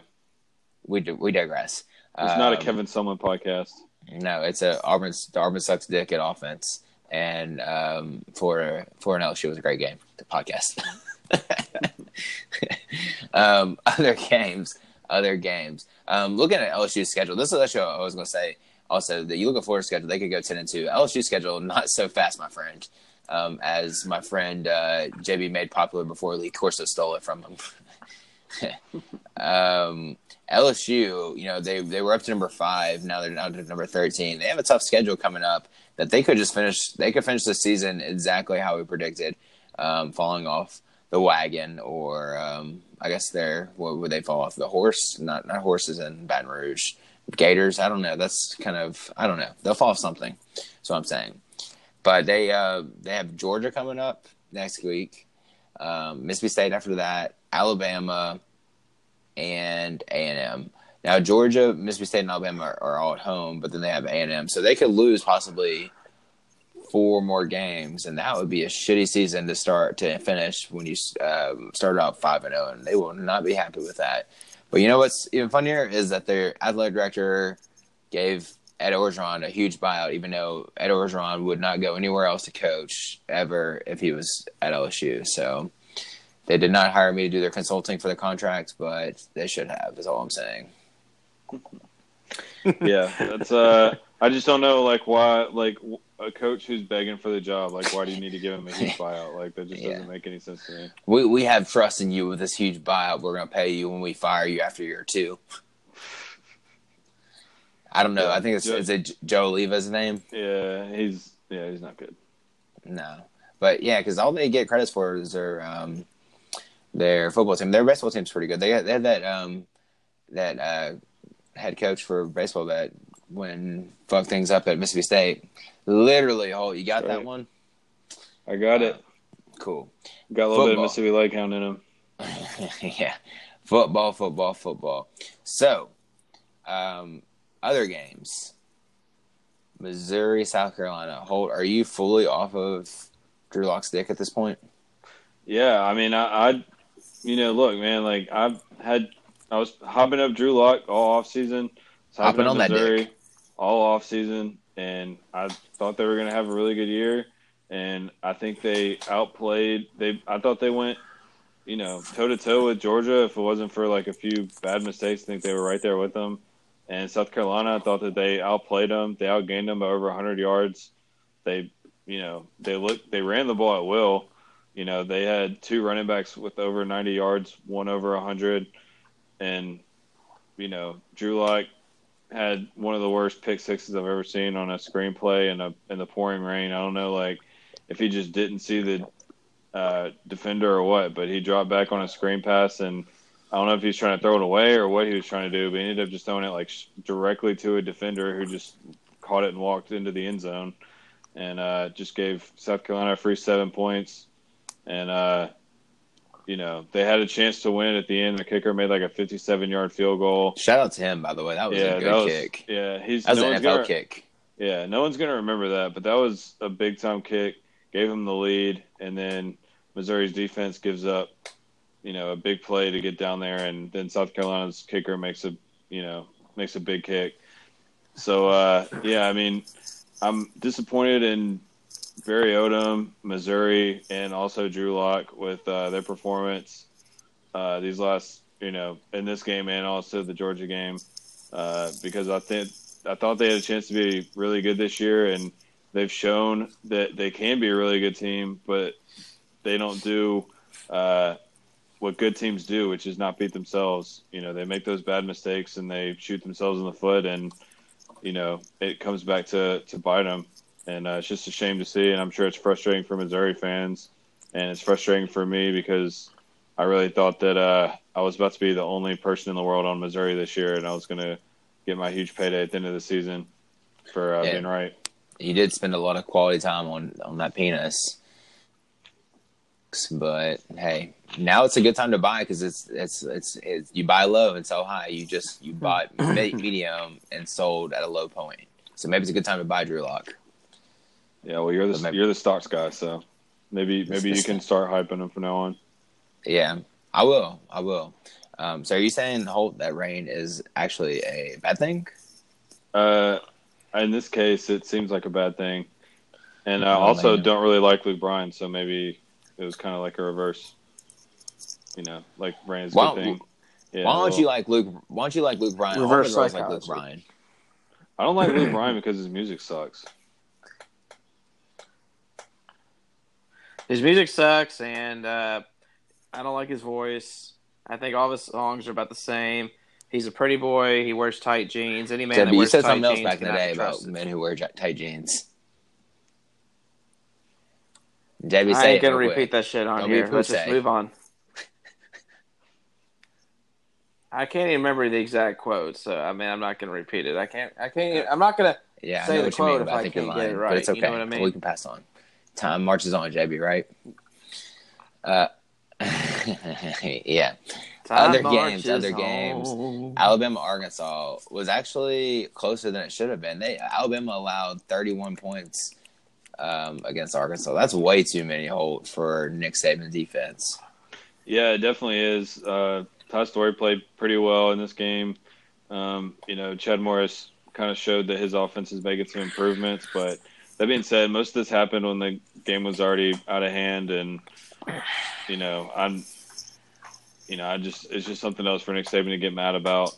Speaker 2: we we digress.
Speaker 1: It's um, not a um, Kevin Sumlin podcast.
Speaker 2: No, it's a Auburn. Auburn sucks dick at offense, and um, for for an LSU it was a great game. The podcast. [laughs] um, other games, other games. Um, looking at LSU's schedule, this is actually I was going to say. Also, that you look at Florida's schedule, they could go ten and two. LSU schedule not so fast, my friend. Um, as my friend uh, JB made popular before Lee Corso stole it from him. [laughs] [laughs] um, LSU, you know, they they were up to number five. Now they're down to number thirteen. They have a tough schedule coming up that they could just finish. They could finish the season exactly how we predicted, um, falling off the wagon, or um, I guess they're what would they fall off the horse? Not not horses in Baton Rouge, Gators. I don't know. That's kind of I don't know. They'll fall off something. That's what I'm saying. But they uh, they have Georgia coming up next week, um, Mississippi State after that, Alabama, and A and M. Now Georgia, Mississippi State, and Alabama are, are all at home, but then they have A and M, so they could lose possibly four more games, and that would be a shitty season to start to finish when you um, start out five and zero, and they will not be happy with that. But you know what's even funnier is that their athletic director gave Ed Orgeron a huge buyout, even though Ed Orgeron would not go anywhere else to coach ever if he was at LSU. So they did not hire me to do their consulting for the contract, but they should have. Is all I'm saying. [laughs]
Speaker 1: yeah, that's. uh I just don't know, like why, like a coach who's begging for the job, like why do you need to give him a huge [laughs] buyout? Like that just doesn't make any sense to me.
Speaker 2: We we have trust in you with this huge buyout. We're gonna pay you when we fire you after year two. I don't know. Yeah, I think it's Joe, is it Joe Alleva's name.
Speaker 1: Yeah, he's yeah he's not good.
Speaker 2: No, but yeah, because all they get credits for is their um, their football team. Their baseball team's pretty good. They had, they had that um, that uh, head coach for baseball that when fucked things up at Mississippi State. Literally, oh, you got right. that one?
Speaker 1: I got uh, it.
Speaker 2: Cool.
Speaker 1: Got a little football. bit of Mississippi Lake Hound in him. [laughs]
Speaker 2: yeah, football, football, football. So, um, other games. Missouri, South Carolina. Holt. Are you fully off of Drew Lock's dick at this point?
Speaker 1: Yeah, I mean, I, I, you know, look, man, like I've had, I was hopping up Drew Lock all off season,
Speaker 2: hopping on Missouri that dick.
Speaker 1: all off season, and I thought they were going to have a really good year, and I think they outplayed. They, I thought they went, you know, toe to toe with Georgia. If it wasn't for like a few bad mistakes, I think they were right there with them and South Carolina, I thought that they outplayed them. They outgained them by over 100 yards. They, you know, they look they ran the ball at will. You know, they had two running backs with over 90 yards, one over 100, and you know, Drew Lock had one of the worst pick sixes I've ever seen on a screenplay in a in the pouring rain. I don't know, like if he just didn't see the uh, defender or what, but he dropped back on a screen pass and I don't know if he was trying to throw it away or what he was trying to do, but he ended up just throwing it like directly to a defender who just caught it and walked into the end zone, and uh, just gave South Carolina a free seven points. And uh, you know they had a chance to win at the end. The kicker made like a 57-yard field goal.
Speaker 2: Shout out to him, by the way. That was yeah, a good
Speaker 1: was,
Speaker 2: kick.
Speaker 1: Yeah, he's
Speaker 2: that was no an NFL gonna, kick.
Speaker 1: Yeah, no one's gonna remember that, but that was a big time kick. Gave him the lead, and then Missouri's defense gives up you know, a big play to get down there, and then South Carolina's kicker makes a, you know, makes a big kick. So uh, yeah, I mean, I'm disappointed in Barry Odom, Missouri, and also Drew Lock with uh, their performance uh, these last, you know, in this game and also the Georgia game, uh, because I think I thought they had a chance to be really good this year, and they've shown that they can be a really good team, but they don't do uh, what good teams do, which is not beat themselves. You know, they make those bad mistakes and they shoot themselves in the foot, and you know it comes back to to bite them. And uh, it's just a shame to see, and I'm sure it's frustrating for Missouri fans, and it's frustrating for me because I really thought that uh, I was about to be the only person in the world on Missouri this year, and I was going to get my huge payday at the end of the season for uh, yeah. being right.
Speaker 2: He did spend a lot of quality time on on that penis but hey, now it's a good time to buy because it's, it's, it's it's you buy low and sell high. You just you bought [clears throat] medium and sold at a low point. So maybe it's a good time to buy Drew Lock.
Speaker 1: Yeah, well, you're the maybe, you're the stocks guy, so maybe maybe you can start hyping them from now on.
Speaker 2: Yeah, I will. I will. Um, so are you saying Holt that rain is actually a bad thing?
Speaker 1: Uh, in this case, it seems like a bad thing, and I oh, also man. don't really like Luke Bryan, so maybe it was kind of like a reverse. You know, like Brand's why, good thing.
Speaker 2: Yeah, why don't well, you like Luke? Why don't you like Luke Bryan? Reverse like Luke Bryan.
Speaker 1: I don't like Luke [clears throat] Bryan because his music sucks.
Speaker 3: His music sucks, and uh, I don't like his voice. I think all his songs are about the same. He's a pretty boy. He wears tight jeans. Any man that wears tight jeans. You said something else back in the day about
Speaker 2: men who wear tight jeans. JB,
Speaker 3: I ain't gonna repeat
Speaker 2: quick.
Speaker 3: that shit on
Speaker 2: Don't
Speaker 3: here. Let's just move on. I can't even remember the exact quote, so I mean, I'm not gonna repeat it. I can't. I can't. even- I'm not gonna.
Speaker 2: Yeah,
Speaker 3: Say the
Speaker 2: mean,
Speaker 3: quote if
Speaker 2: I
Speaker 3: I can't get it right,
Speaker 2: But it's
Speaker 3: you
Speaker 2: okay.
Speaker 3: know what I mean?
Speaker 2: We can pass on. Time marches on, JB. Right? Uh, [laughs] yeah.
Speaker 3: Time
Speaker 2: Other games,
Speaker 3: marches
Speaker 2: other games.
Speaker 3: on.
Speaker 2: Alabama Arkansas was actually closer than it should have been. They Alabama allowed 31 points um, against Arkansas. That's way too many Holt for Nick Saban's defense.
Speaker 1: Yeah, it definitely is. Uh, Ty Storey played pretty well in this game. Um, you know, Chad Morris kind of showed that his offense is making some improvements. But that being said, most of this happened when the game was already out of hand, and you know, I'm, you know, I just it's just something else for Nick Saban to get mad about.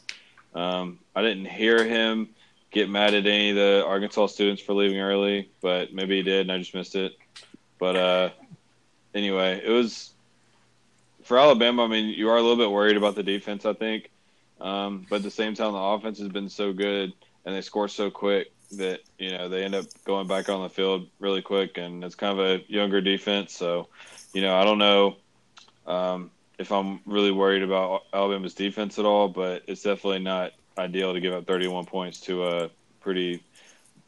Speaker 1: Um, I didn't hear him get mad at any of the Arkansas students for leaving early, but maybe he did, and I just missed it. But uh, anyway, it was for Alabama. I mean, you are a little bit worried about the defense, I think. Um, but at the same time, the offense has been so good and they score so quick that you know they end up going back on the field really quick, and it's kind of a younger defense. So, you know, I don't know um, if I'm really worried about Alabama's defense at all, but it's definitely not ideal to give up 31 points to a pretty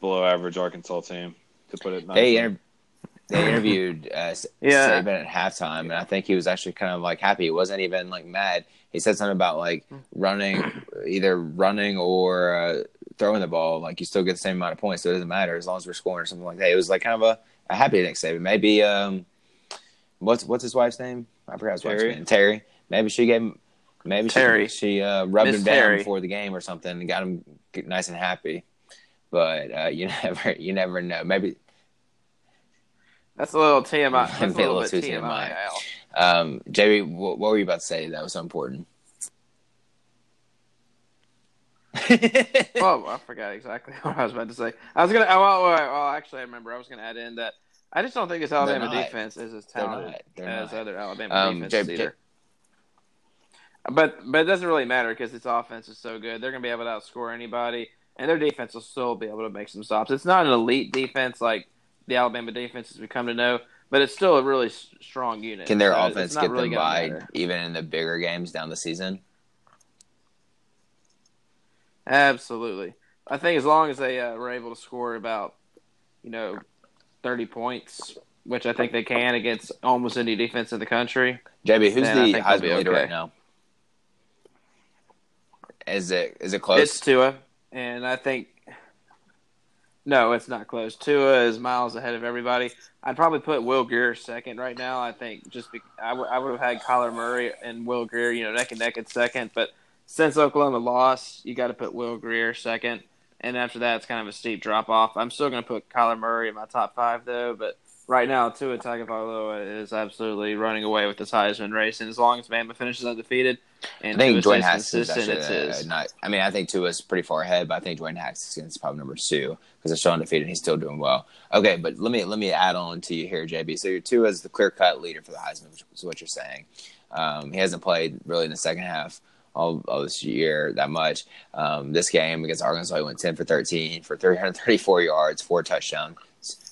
Speaker 1: below average Arkansas team. To put it
Speaker 2: They
Speaker 1: nicely.
Speaker 2: inter- they interviewed uh, S-
Speaker 3: Yeah.
Speaker 2: Saban at halftime, and I think he was actually kind of like happy. He wasn't even like mad. He said something about like running, either running or uh, throwing the ball. Like you still get the same amount of points, so it doesn't matter as long as we're scoring or something like that. It was like kind of a, a happy Nick Saban. Maybe um, what's what's his wife's name? I forgot his wife's
Speaker 1: Terry?
Speaker 2: name. Terry. Maybe she gave him. Maybe
Speaker 3: Terry.
Speaker 2: she she uh, rubbed
Speaker 3: Miss
Speaker 2: him down
Speaker 3: Terry.
Speaker 2: before the game or something and got him nice and happy. But uh, [laughs] you never you never know. Maybe
Speaker 3: That's a little TMI. [laughs] That's a
Speaker 2: Maybe a
Speaker 3: little
Speaker 2: little
Speaker 3: bit
Speaker 2: too
Speaker 3: TMI.
Speaker 2: TMI. Um, JB, what, what were you about to say that was so important?
Speaker 3: Well, [laughs] I forgot exactly [laughs] what I was about to say. I was gonna. Oh, well, well, well, actually, I remember. I was gonna add in that I just don't think this Alabama defense is as
Speaker 2: They're
Speaker 3: talented
Speaker 2: not. They're
Speaker 3: as other Alabama
Speaker 2: Um,
Speaker 3: defenses
Speaker 2: J-
Speaker 3: either. But but it doesn't really matter because its offense is so good. They're gonna be able to outscore anybody, and their defense will still be able to make some stops. It's not an elite defense like the Alabama defenses we come to know, but it's still a really s- strong unit.
Speaker 2: Can their
Speaker 3: So
Speaker 2: offense get
Speaker 3: really
Speaker 2: them by
Speaker 3: matter.
Speaker 2: even in the bigger games down the season?
Speaker 3: Absolutely. I think as long as they uh, were able to score about, you know, 30 points, which I think they can against almost any defense in the country.
Speaker 2: JB, who's the Heisman leader
Speaker 3: okay.
Speaker 2: right now? Is it is it close?
Speaker 3: It's Tua, and I think no, it's not close. Tua is miles ahead of everybody. I'd probably put Will Grier second right now. I think just be, I, w- I would have had Kyler Murray and Will Grier, you know, neck and neck at second. But since Oklahoma lost, you got to put Will Grier second, and after that, it's kind of a steep drop off. I'm still going to put Kyler Murray in my top five though, but. Right now, Tua Tagovailoa is absolutely running away with this Heisman race, and as long as Bama finishes undefeated,
Speaker 2: I
Speaker 3: and
Speaker 2: think
Speaker 3: Tua
Speaker 2: Dwayne Haskins is
Speaker 3: consistent,
Speaker 2: actually
Speaker 3: it's
Speaker 2: uh,
Speaker 3: his.
Speaker 2: not. I mean, I think Tua's pretty far ahead, but I think Dwayne Haskins is probably number two because they're still undefeated. He's still doing well. Okay, but let me let me add on to you here, JB. So your Tua is the clear cut leader for the Heisman, which is what you're saying. Um, he hasn't played really in the second half all of this year that much. Um, this game against Arkansas, he went 10 for 13 for 334 yards, four touchdowns.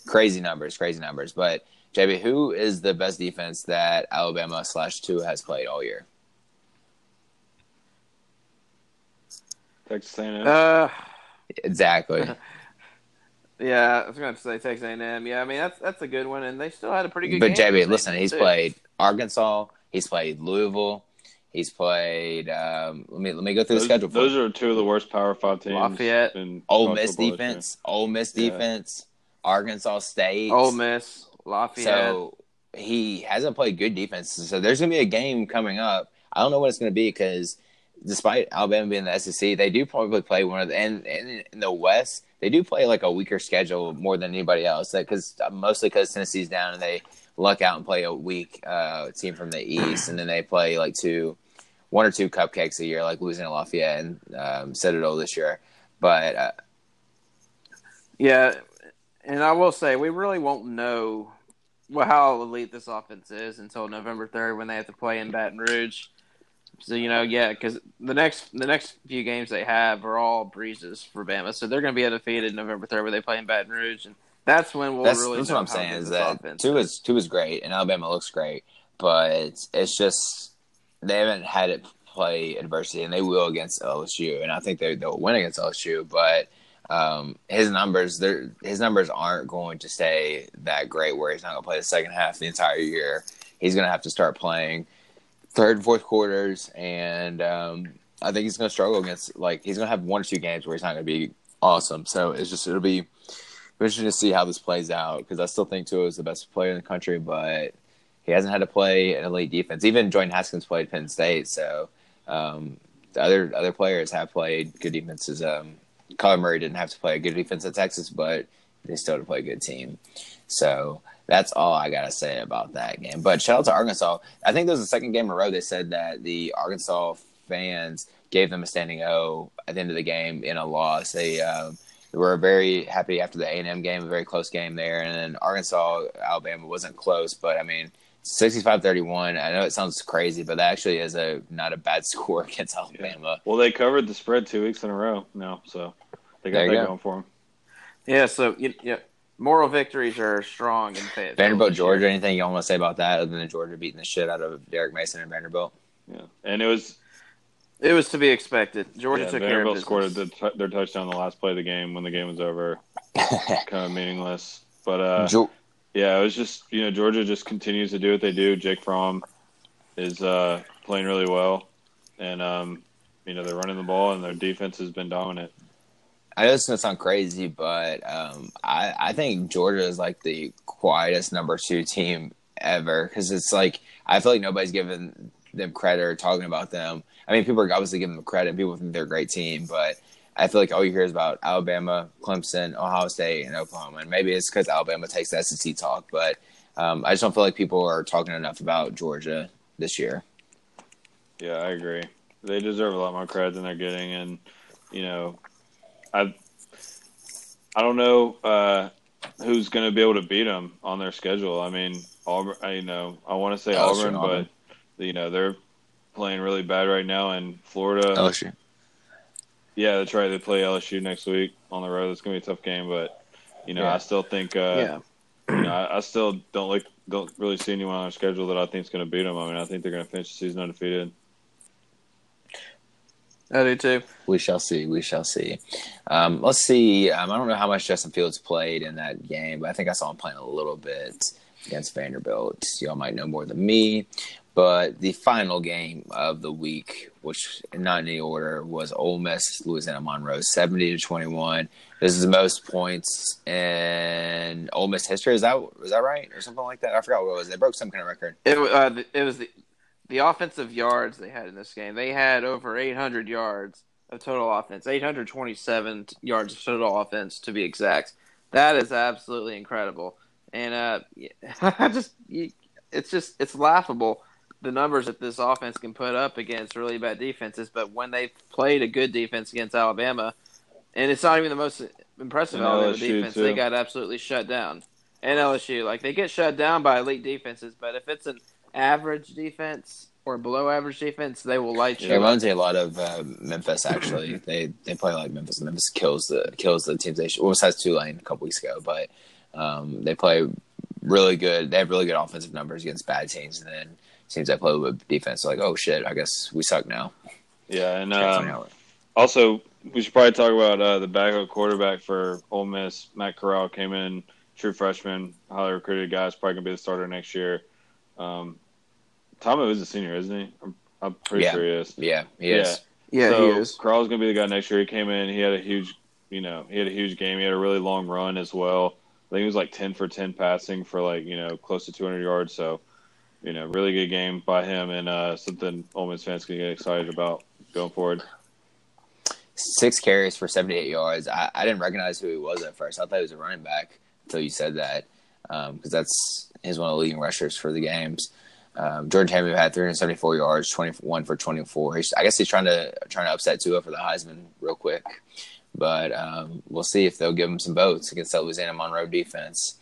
Speaker 2: Crazy numbers, crazy numbers. But JB, who is the best defense that Alabama slash Tua has played all year?
Speaker 1: Texas A&M.
Speaker 3: Uh,
Speaker 2: Exactly. [laughs]
Speaker 3: yeah, I was going to say Texas A&M. Yeah, I mean that's that's a good one, and they still had a pretty good.
Speaker 2: But
Speaker 3: game
Speaker 2: JB,
Speaker 3: against
Speaker 2: listen, he's
Speaker 3: too.
Speaker 2: played Arkansas, he's played Louisville, he's played. Um, let me let me go through
Speaker 1: those,
Speaker 2: the schedule. For
Speaker 1: those
Speaker 2: you.
Speaker 1: are two of the worst Power Five teams.
Speaker 3: Lafayette.
Speaker 1: in
Speaker 2: Ole Miss
Speaker 1: football this year.
Speaker 2: defense, Ole Miss
Speaker 1: Yeah.
Speaker 2: defense, Arkansas State,
Speaker 3: Ole Miss, Lafayette.
Speaker 2: So he hasn't played good defense. So there's going to be a game coming up. I don't know what it's going to be because despite Alabama being the SEC, they do probably play one of the and, and in the West they do play like a weaker schedule more than anybody else. Because mostly because Tennessee's down and they luck out and play a weak uh, team from the East, and then they play like two, one or two cupcakes a year, like losing to Lafayette and um, Citadel this year. But uh,
Speaker 3: yeah, and I will say we really won't know well, how elite this offense is until November third when they have to play in Baton Rouge. So you know, yeah, because the next the next few games they have are all breezes for Bama, so they're going to be undefeated November third when they play in Baton Rouge, and That's when we'll
Speaker 2: that's,
Speaker 3: really.
Speaker 2: that's what I'm saying is that Tua
Speaker 3: is.
Speaker 2: is two is great and Alabama looks great, but it's just they haven't had it play adversity and they will against LSU and I think they they'll win against LSU, but um, his numbers his numbers aren't going to stay that great where he's not going to play the second half the entire year. He's going to have to start playing third and fourth quarters and um, I think he's going to struggle against like he's going to have one or two games where he's not going to be awesome. So it's just it'll be interesting to see how this plays out because I still think Tua is the best player in the country, but he hasn't had to play an elite defense. Even Jordan Haskins played Penn State, so um, the other other players have played good defenses. Um, Kyler Murray didn't have to play a good defense at Texas, but they still had to play a good team. So that's all I gotta say about that game. But shout out to Arkansas. I think this was the second game in a row they said that the Arkansas fans gave them a standing O at the end of the game in a loss. They um, were very happy after the A and M game, a very close game there, and then Arkansas Alabama wasn't close, but I mean. 65-31. I know it sounds crazy, but that actually is a not a bad [laughs] score against Alabama.
Speaker 1: Well, they covered the spread two weeks in a row now, so they got
Speaker 2: There
Speaker 1: that
Speaker 2: go.
Speaker 1: going for them.
Speaker 3: Yeah, so you, yeah, moral victories are strong in Fayetteville.
Speaker 2: Vanderbilt. Georgia. Anything y'all want to say about that, other than Georgia beating the shit out of Derek Mason and Vanderbilt?
Speaker 1: Yeah, and it was
Speaker 3: It was to be expected. Georgia
Speaker 1: yeah,
Speaker 3: took
Speaker 1: Vanderbilt
Speaker 3: care of
Speaker 1: scored
Speaker 3: business.
Speaker 1: the, their touchdown the last play of the game when the game was over. [laughs] kind of meaningless, but uh,
Speaker 2: Jo-
Speaker 1: yeah, it was just you know Georgia just continues to do what they do. Jake Fromm is uh, playing really well, and um, you know they're running the ball and their defense has been dominant.
Speaker 2: I know it's gonna sound crazy, but um, I I think Georgia is like the quietest number two team ever because it's like I feel like nobody's giving them credit or talking about them. I mean, people are obviously giving them credit. People think they're a great team, but I feel like all you hear is about Alabama, Clemson, Ohio State, and Oklahoma. And maybe it's because Alabama takes the SEC talk, but um, I just don't feel like people are talking enough about Georgia this year.
Speaker 1: Yeah, I agree. They deserve a lot more credit than they're getting, and you know, I I don't know uh, who's going to be able to beat them on their schedule. I mean, Auburn. I, you know, I want to say Auburn,
Speaker 2: Auburn.
Speaker 1: but you know they're playing really bad right now, and Florida.
Speaker 2: LSU.
Speaker 1: Yeah, that's right. They play LSU next week on the road. It's going to be a tough game, but you know,
Speaker 2: Yeah.
Speaker 1: I still think. Uh,
Speaker 3: yeah,
Speaker 1: you know, I, I still don't like don't really see anyone on their schedule that I think is going to beat them. I mean, I think they're going to finish the season undefeated.
Speaker 3: I do too.
Speaker 2: We shall see. We shall see. Um, let's see. Um, I don't know how much Justin Fields played in that game, but I think I saw him playing a little bit against Vanderbilt. Y'all might know more than me. But the final game of the week, which not in any order, was Ole Miss Louisiana Monroe, seventy to twenty-one. This is the most points in Ole Miss history. Is that is that right or something like that? I forgot what it was. They broke some kind of record.
Speaker 3: It, uh, it was the the offensive yards they had in this game. They had over 800 yards of total offense, 827 yards of total offense to be exact. That is absolutely incredible, and uh, [laughs] I just it's just it's laughable the numbers that this offense can put up against really bad defenses. But when they played a good defense against Alabama, and it's not even the most impressive
Speaker 1: And
Speaker 3: Alabama
Speaker 1: LSU
Speaker 3: defense,
Speaker 1: too.
Speaker 3: they got absolutely shut down. And LSU, like they get shut down by elite defenses, but if it's an average defense or below average defense, they will light you
Speaker 2: It reminds me a lot of uh, Memphis. Actually, [clears throat] they they play like Memphis. Memphis kills the kills the teams. They well, besides Tulane a couple weeks ago, but um, they play really good. They have really good offensive numbers against bad teams, and then teams that play a little bit defense. Like, oh shit, I guess we suck now.
Speaker 1: Yeah, and um, also we should probably talk about uh, the backup quarterback for Ole Miss. Matt Corral came in, true freshman, highly recruited guy. Is probably gonna be the starter next year. Um, Ta'amu is a senior, isn't he? I'm, I'm pretty
Speaker 2: Yeah.
Speaker 1: sure he is.
Speaker 2: yeah, he
Speaker 1: Yeah.
Speaker 2: is.
Speaker 3: Yeah,
Speaker 1: so
Speaker 3: he is.
Speaker 1: Corral's gonna be the guy next year. He came in, he had a huge, you know, he had a huge game. He had a really long run as well. I think he was like ten for ten passing for like you know close to 200 yards. So, you know, really good game by him and uh, something Ole Miss fans can get excited about going forward.
Speaker 2: Six carries for seventy eight yards. I, I didn't recognize who he was at first. I thought he was a running back until you said that because that's he's one of the leading rushers for the games. Um, Jordan Ta'amu had 374 yards, 21 for 24. He's, I guess he's trying to trying to upset Tua for the Heisman real quick, but um, we'll see if they'll give him some votes against that Louisiana Monroe defense.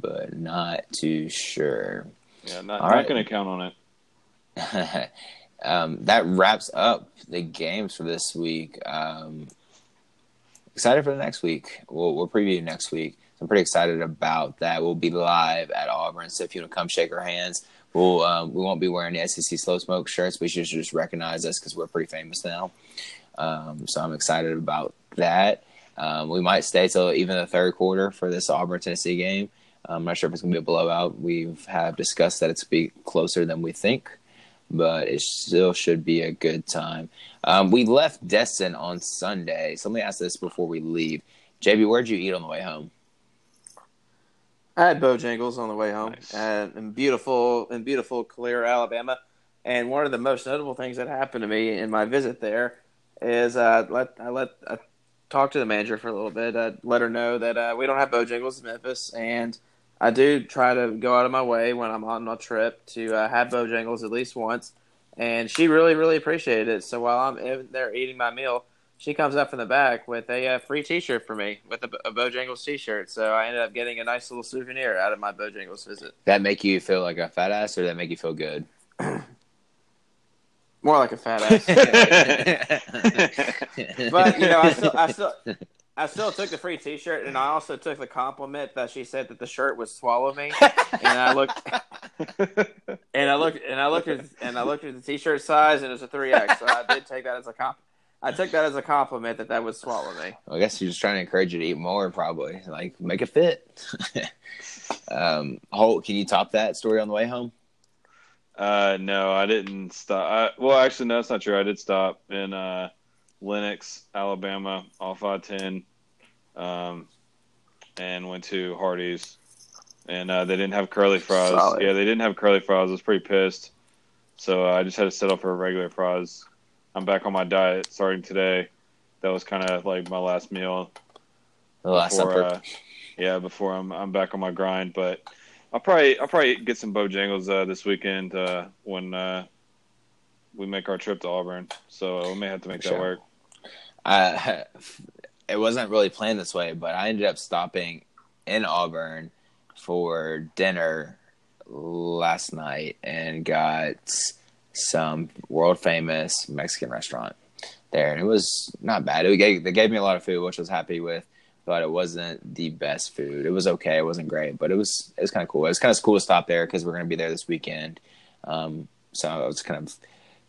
Speaker 2: But not too sure.
Speaker 1: Yeah, not,
Speaker 2: All
Speaker 1: not
Speaker 2: right.
Speaker 1: going to count on it. [laughs]
Speaker 2: um, that wraps up the games for this week. Um, excited for the next week. We'll, we'll preview next week. I'm pretty excited about that. We'll be live at Auburn, so if you want to come shake our hands, we'll um, we won't be wearing the SEC Slow Smoke shirts, but you should just recognize us because we're pretty famous now. Um, so I'm excited about that. Um, we might stay till even the third quarter for this Auburn Tennessee game. I'm not sure if it's going to be a blowout. We've have discussed that it's be closer than we think, but it still should be a good time. Um, we left Destin on Sunday. So let me ask this before we leave. JB, where'd you eat on the way home?
Speaker 3: I had Bojangles on the way home
Speaker 1: Nice.
Speaker 3: uh, in beautiful in beautiful Clear, Alabama. And one of the most notable things that happened to me in my visit there is uh, let I let I talked to the manager for a little bit. I let her know that uh, we don't have Bojangles in Memphis, and I do try to go out of my way when I'm on a trip to uh, have Bojangles at least once. And she really, really appreciated it. So while I'm in there eating my meal, she comes up from the back with a uh, free T-shirt for me, with a, a Bojangles T-shirt. So I ended up getting a nice little souvenir out of my Bojangles visit.
Speaker 2: That make you feel like a fat ass, or that make you feel good?
Speaker 3: More like a fat ass. [laughs] but you know, I still, I still, I still took the free T-shirt, and I also took the compliment that she said that the shirt would swallow me. And I looked, [laughs] and I looked, and I looked at, and I looked at the T-shirt size, and it was a three X. So I did take that as a comp. I took that as a compliment that that would swallow me.
Speaker 2: I guess you're just trying to encourage you to eat more, probably. Like make it fit. [laughs] um, Holt, can you top that story on the way home?
Speaker 1: Uh, no, I didn't stop. I, well, actually, no, that's not true. I did stop and. uh, Lenox, Alabama, off I ten, um, and went to Hardee's, and uh, they didn't have curly fries.
Speaker 3: Solid.
Speaker 1: Yeah, they didn't have curly fries. I was pretty pissed, so uh, I just had to settle for a regular fries. I'm back on my diet starting today. That was kind of like my last meal
Speaker 2: The last
Speaker 1: before,
Speaker 2: supper.
Speaker 1: uh, yeah, before I'm I'm back on my grind. But I'll probably I'll probably get some Bojangles uh, this weekend uh, when uh, we make our trip to Auburn. So we may have to make that
Speaker 2: Sure.
Speaker 1: work. [laughs]
Speaker 2: it wasn't really planned this way, but I ended up stopping in Auburn for dinner last night and got some world famous Mexican restaurant there, and it was not bad. It gave, they gave me a lot of food, which I was happy with, but it wasn't the best food. It was okay. It wasn't great, but it was it was kind of cool. It was kind of cool to stop there because we're going to be there this weekend. Um, so I was kind of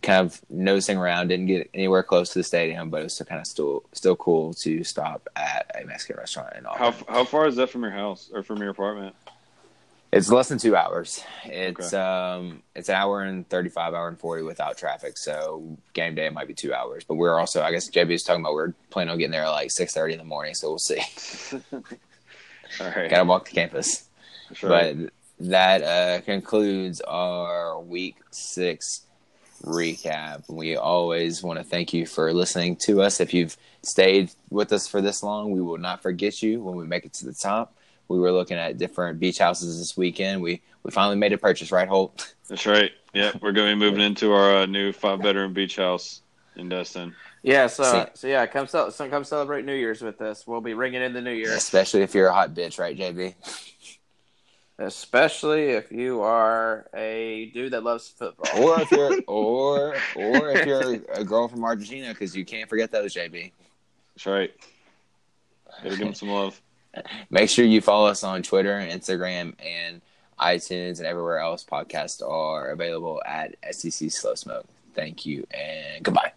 Speaker 2: kind of nosing around, didn't get anywhere close to the stadium, but it was still kind of still still cool to stop at a Mexican restaurant and all.
Speaker 1: How how far is that from your house or from your apartment?
Speaker 2: It's less than two hours. It's um it's an hour and thirty five, hour and forty without traffic. So game day it might be two hours. But we're also I guess JB was talking about we're planning on getting there at like six thirty in the morning, so we'll see. [laughs] [laughs]
Speaker 1: All right,
Speaker 2: Gotta walk to campus.
Speaker 1: Sure.
Speaker 2: But that uh, concludes our week six recap. We always want to thank you for listening to us. If you've stayed with us for this long, we will not forget you when we make it to the top. We were looking at different beach houses this weekend. We we finally made a purchase, right, Holt? [laughs]
Speaker 1: That's right. Yep, we're going to be moving into our uh, new five bedroom beach house in Destin.
Speaker 3: Yeah, so
Speaker 2: See-
Speaker 3: so yeah, come so come celebrate New Year's with us. We'll be ringing in the New Year,
Speaker 2: Especially if you're a hot bitch, right, JB? [laughs]
Speaker 3: especially if you are a dude that loves football.
Speaker 2: Or if you're [laughs] or or if you're a girl from Argentina, because you can't forget those, JB.
Speaker 1: That's right. Gotta give them some love.
Speaker 2: Make sure you follow us on Twitter, Instagram, and iTunes, and everywhere else podcasts are available at SEC Slow Smoke. Thank you and goodbye.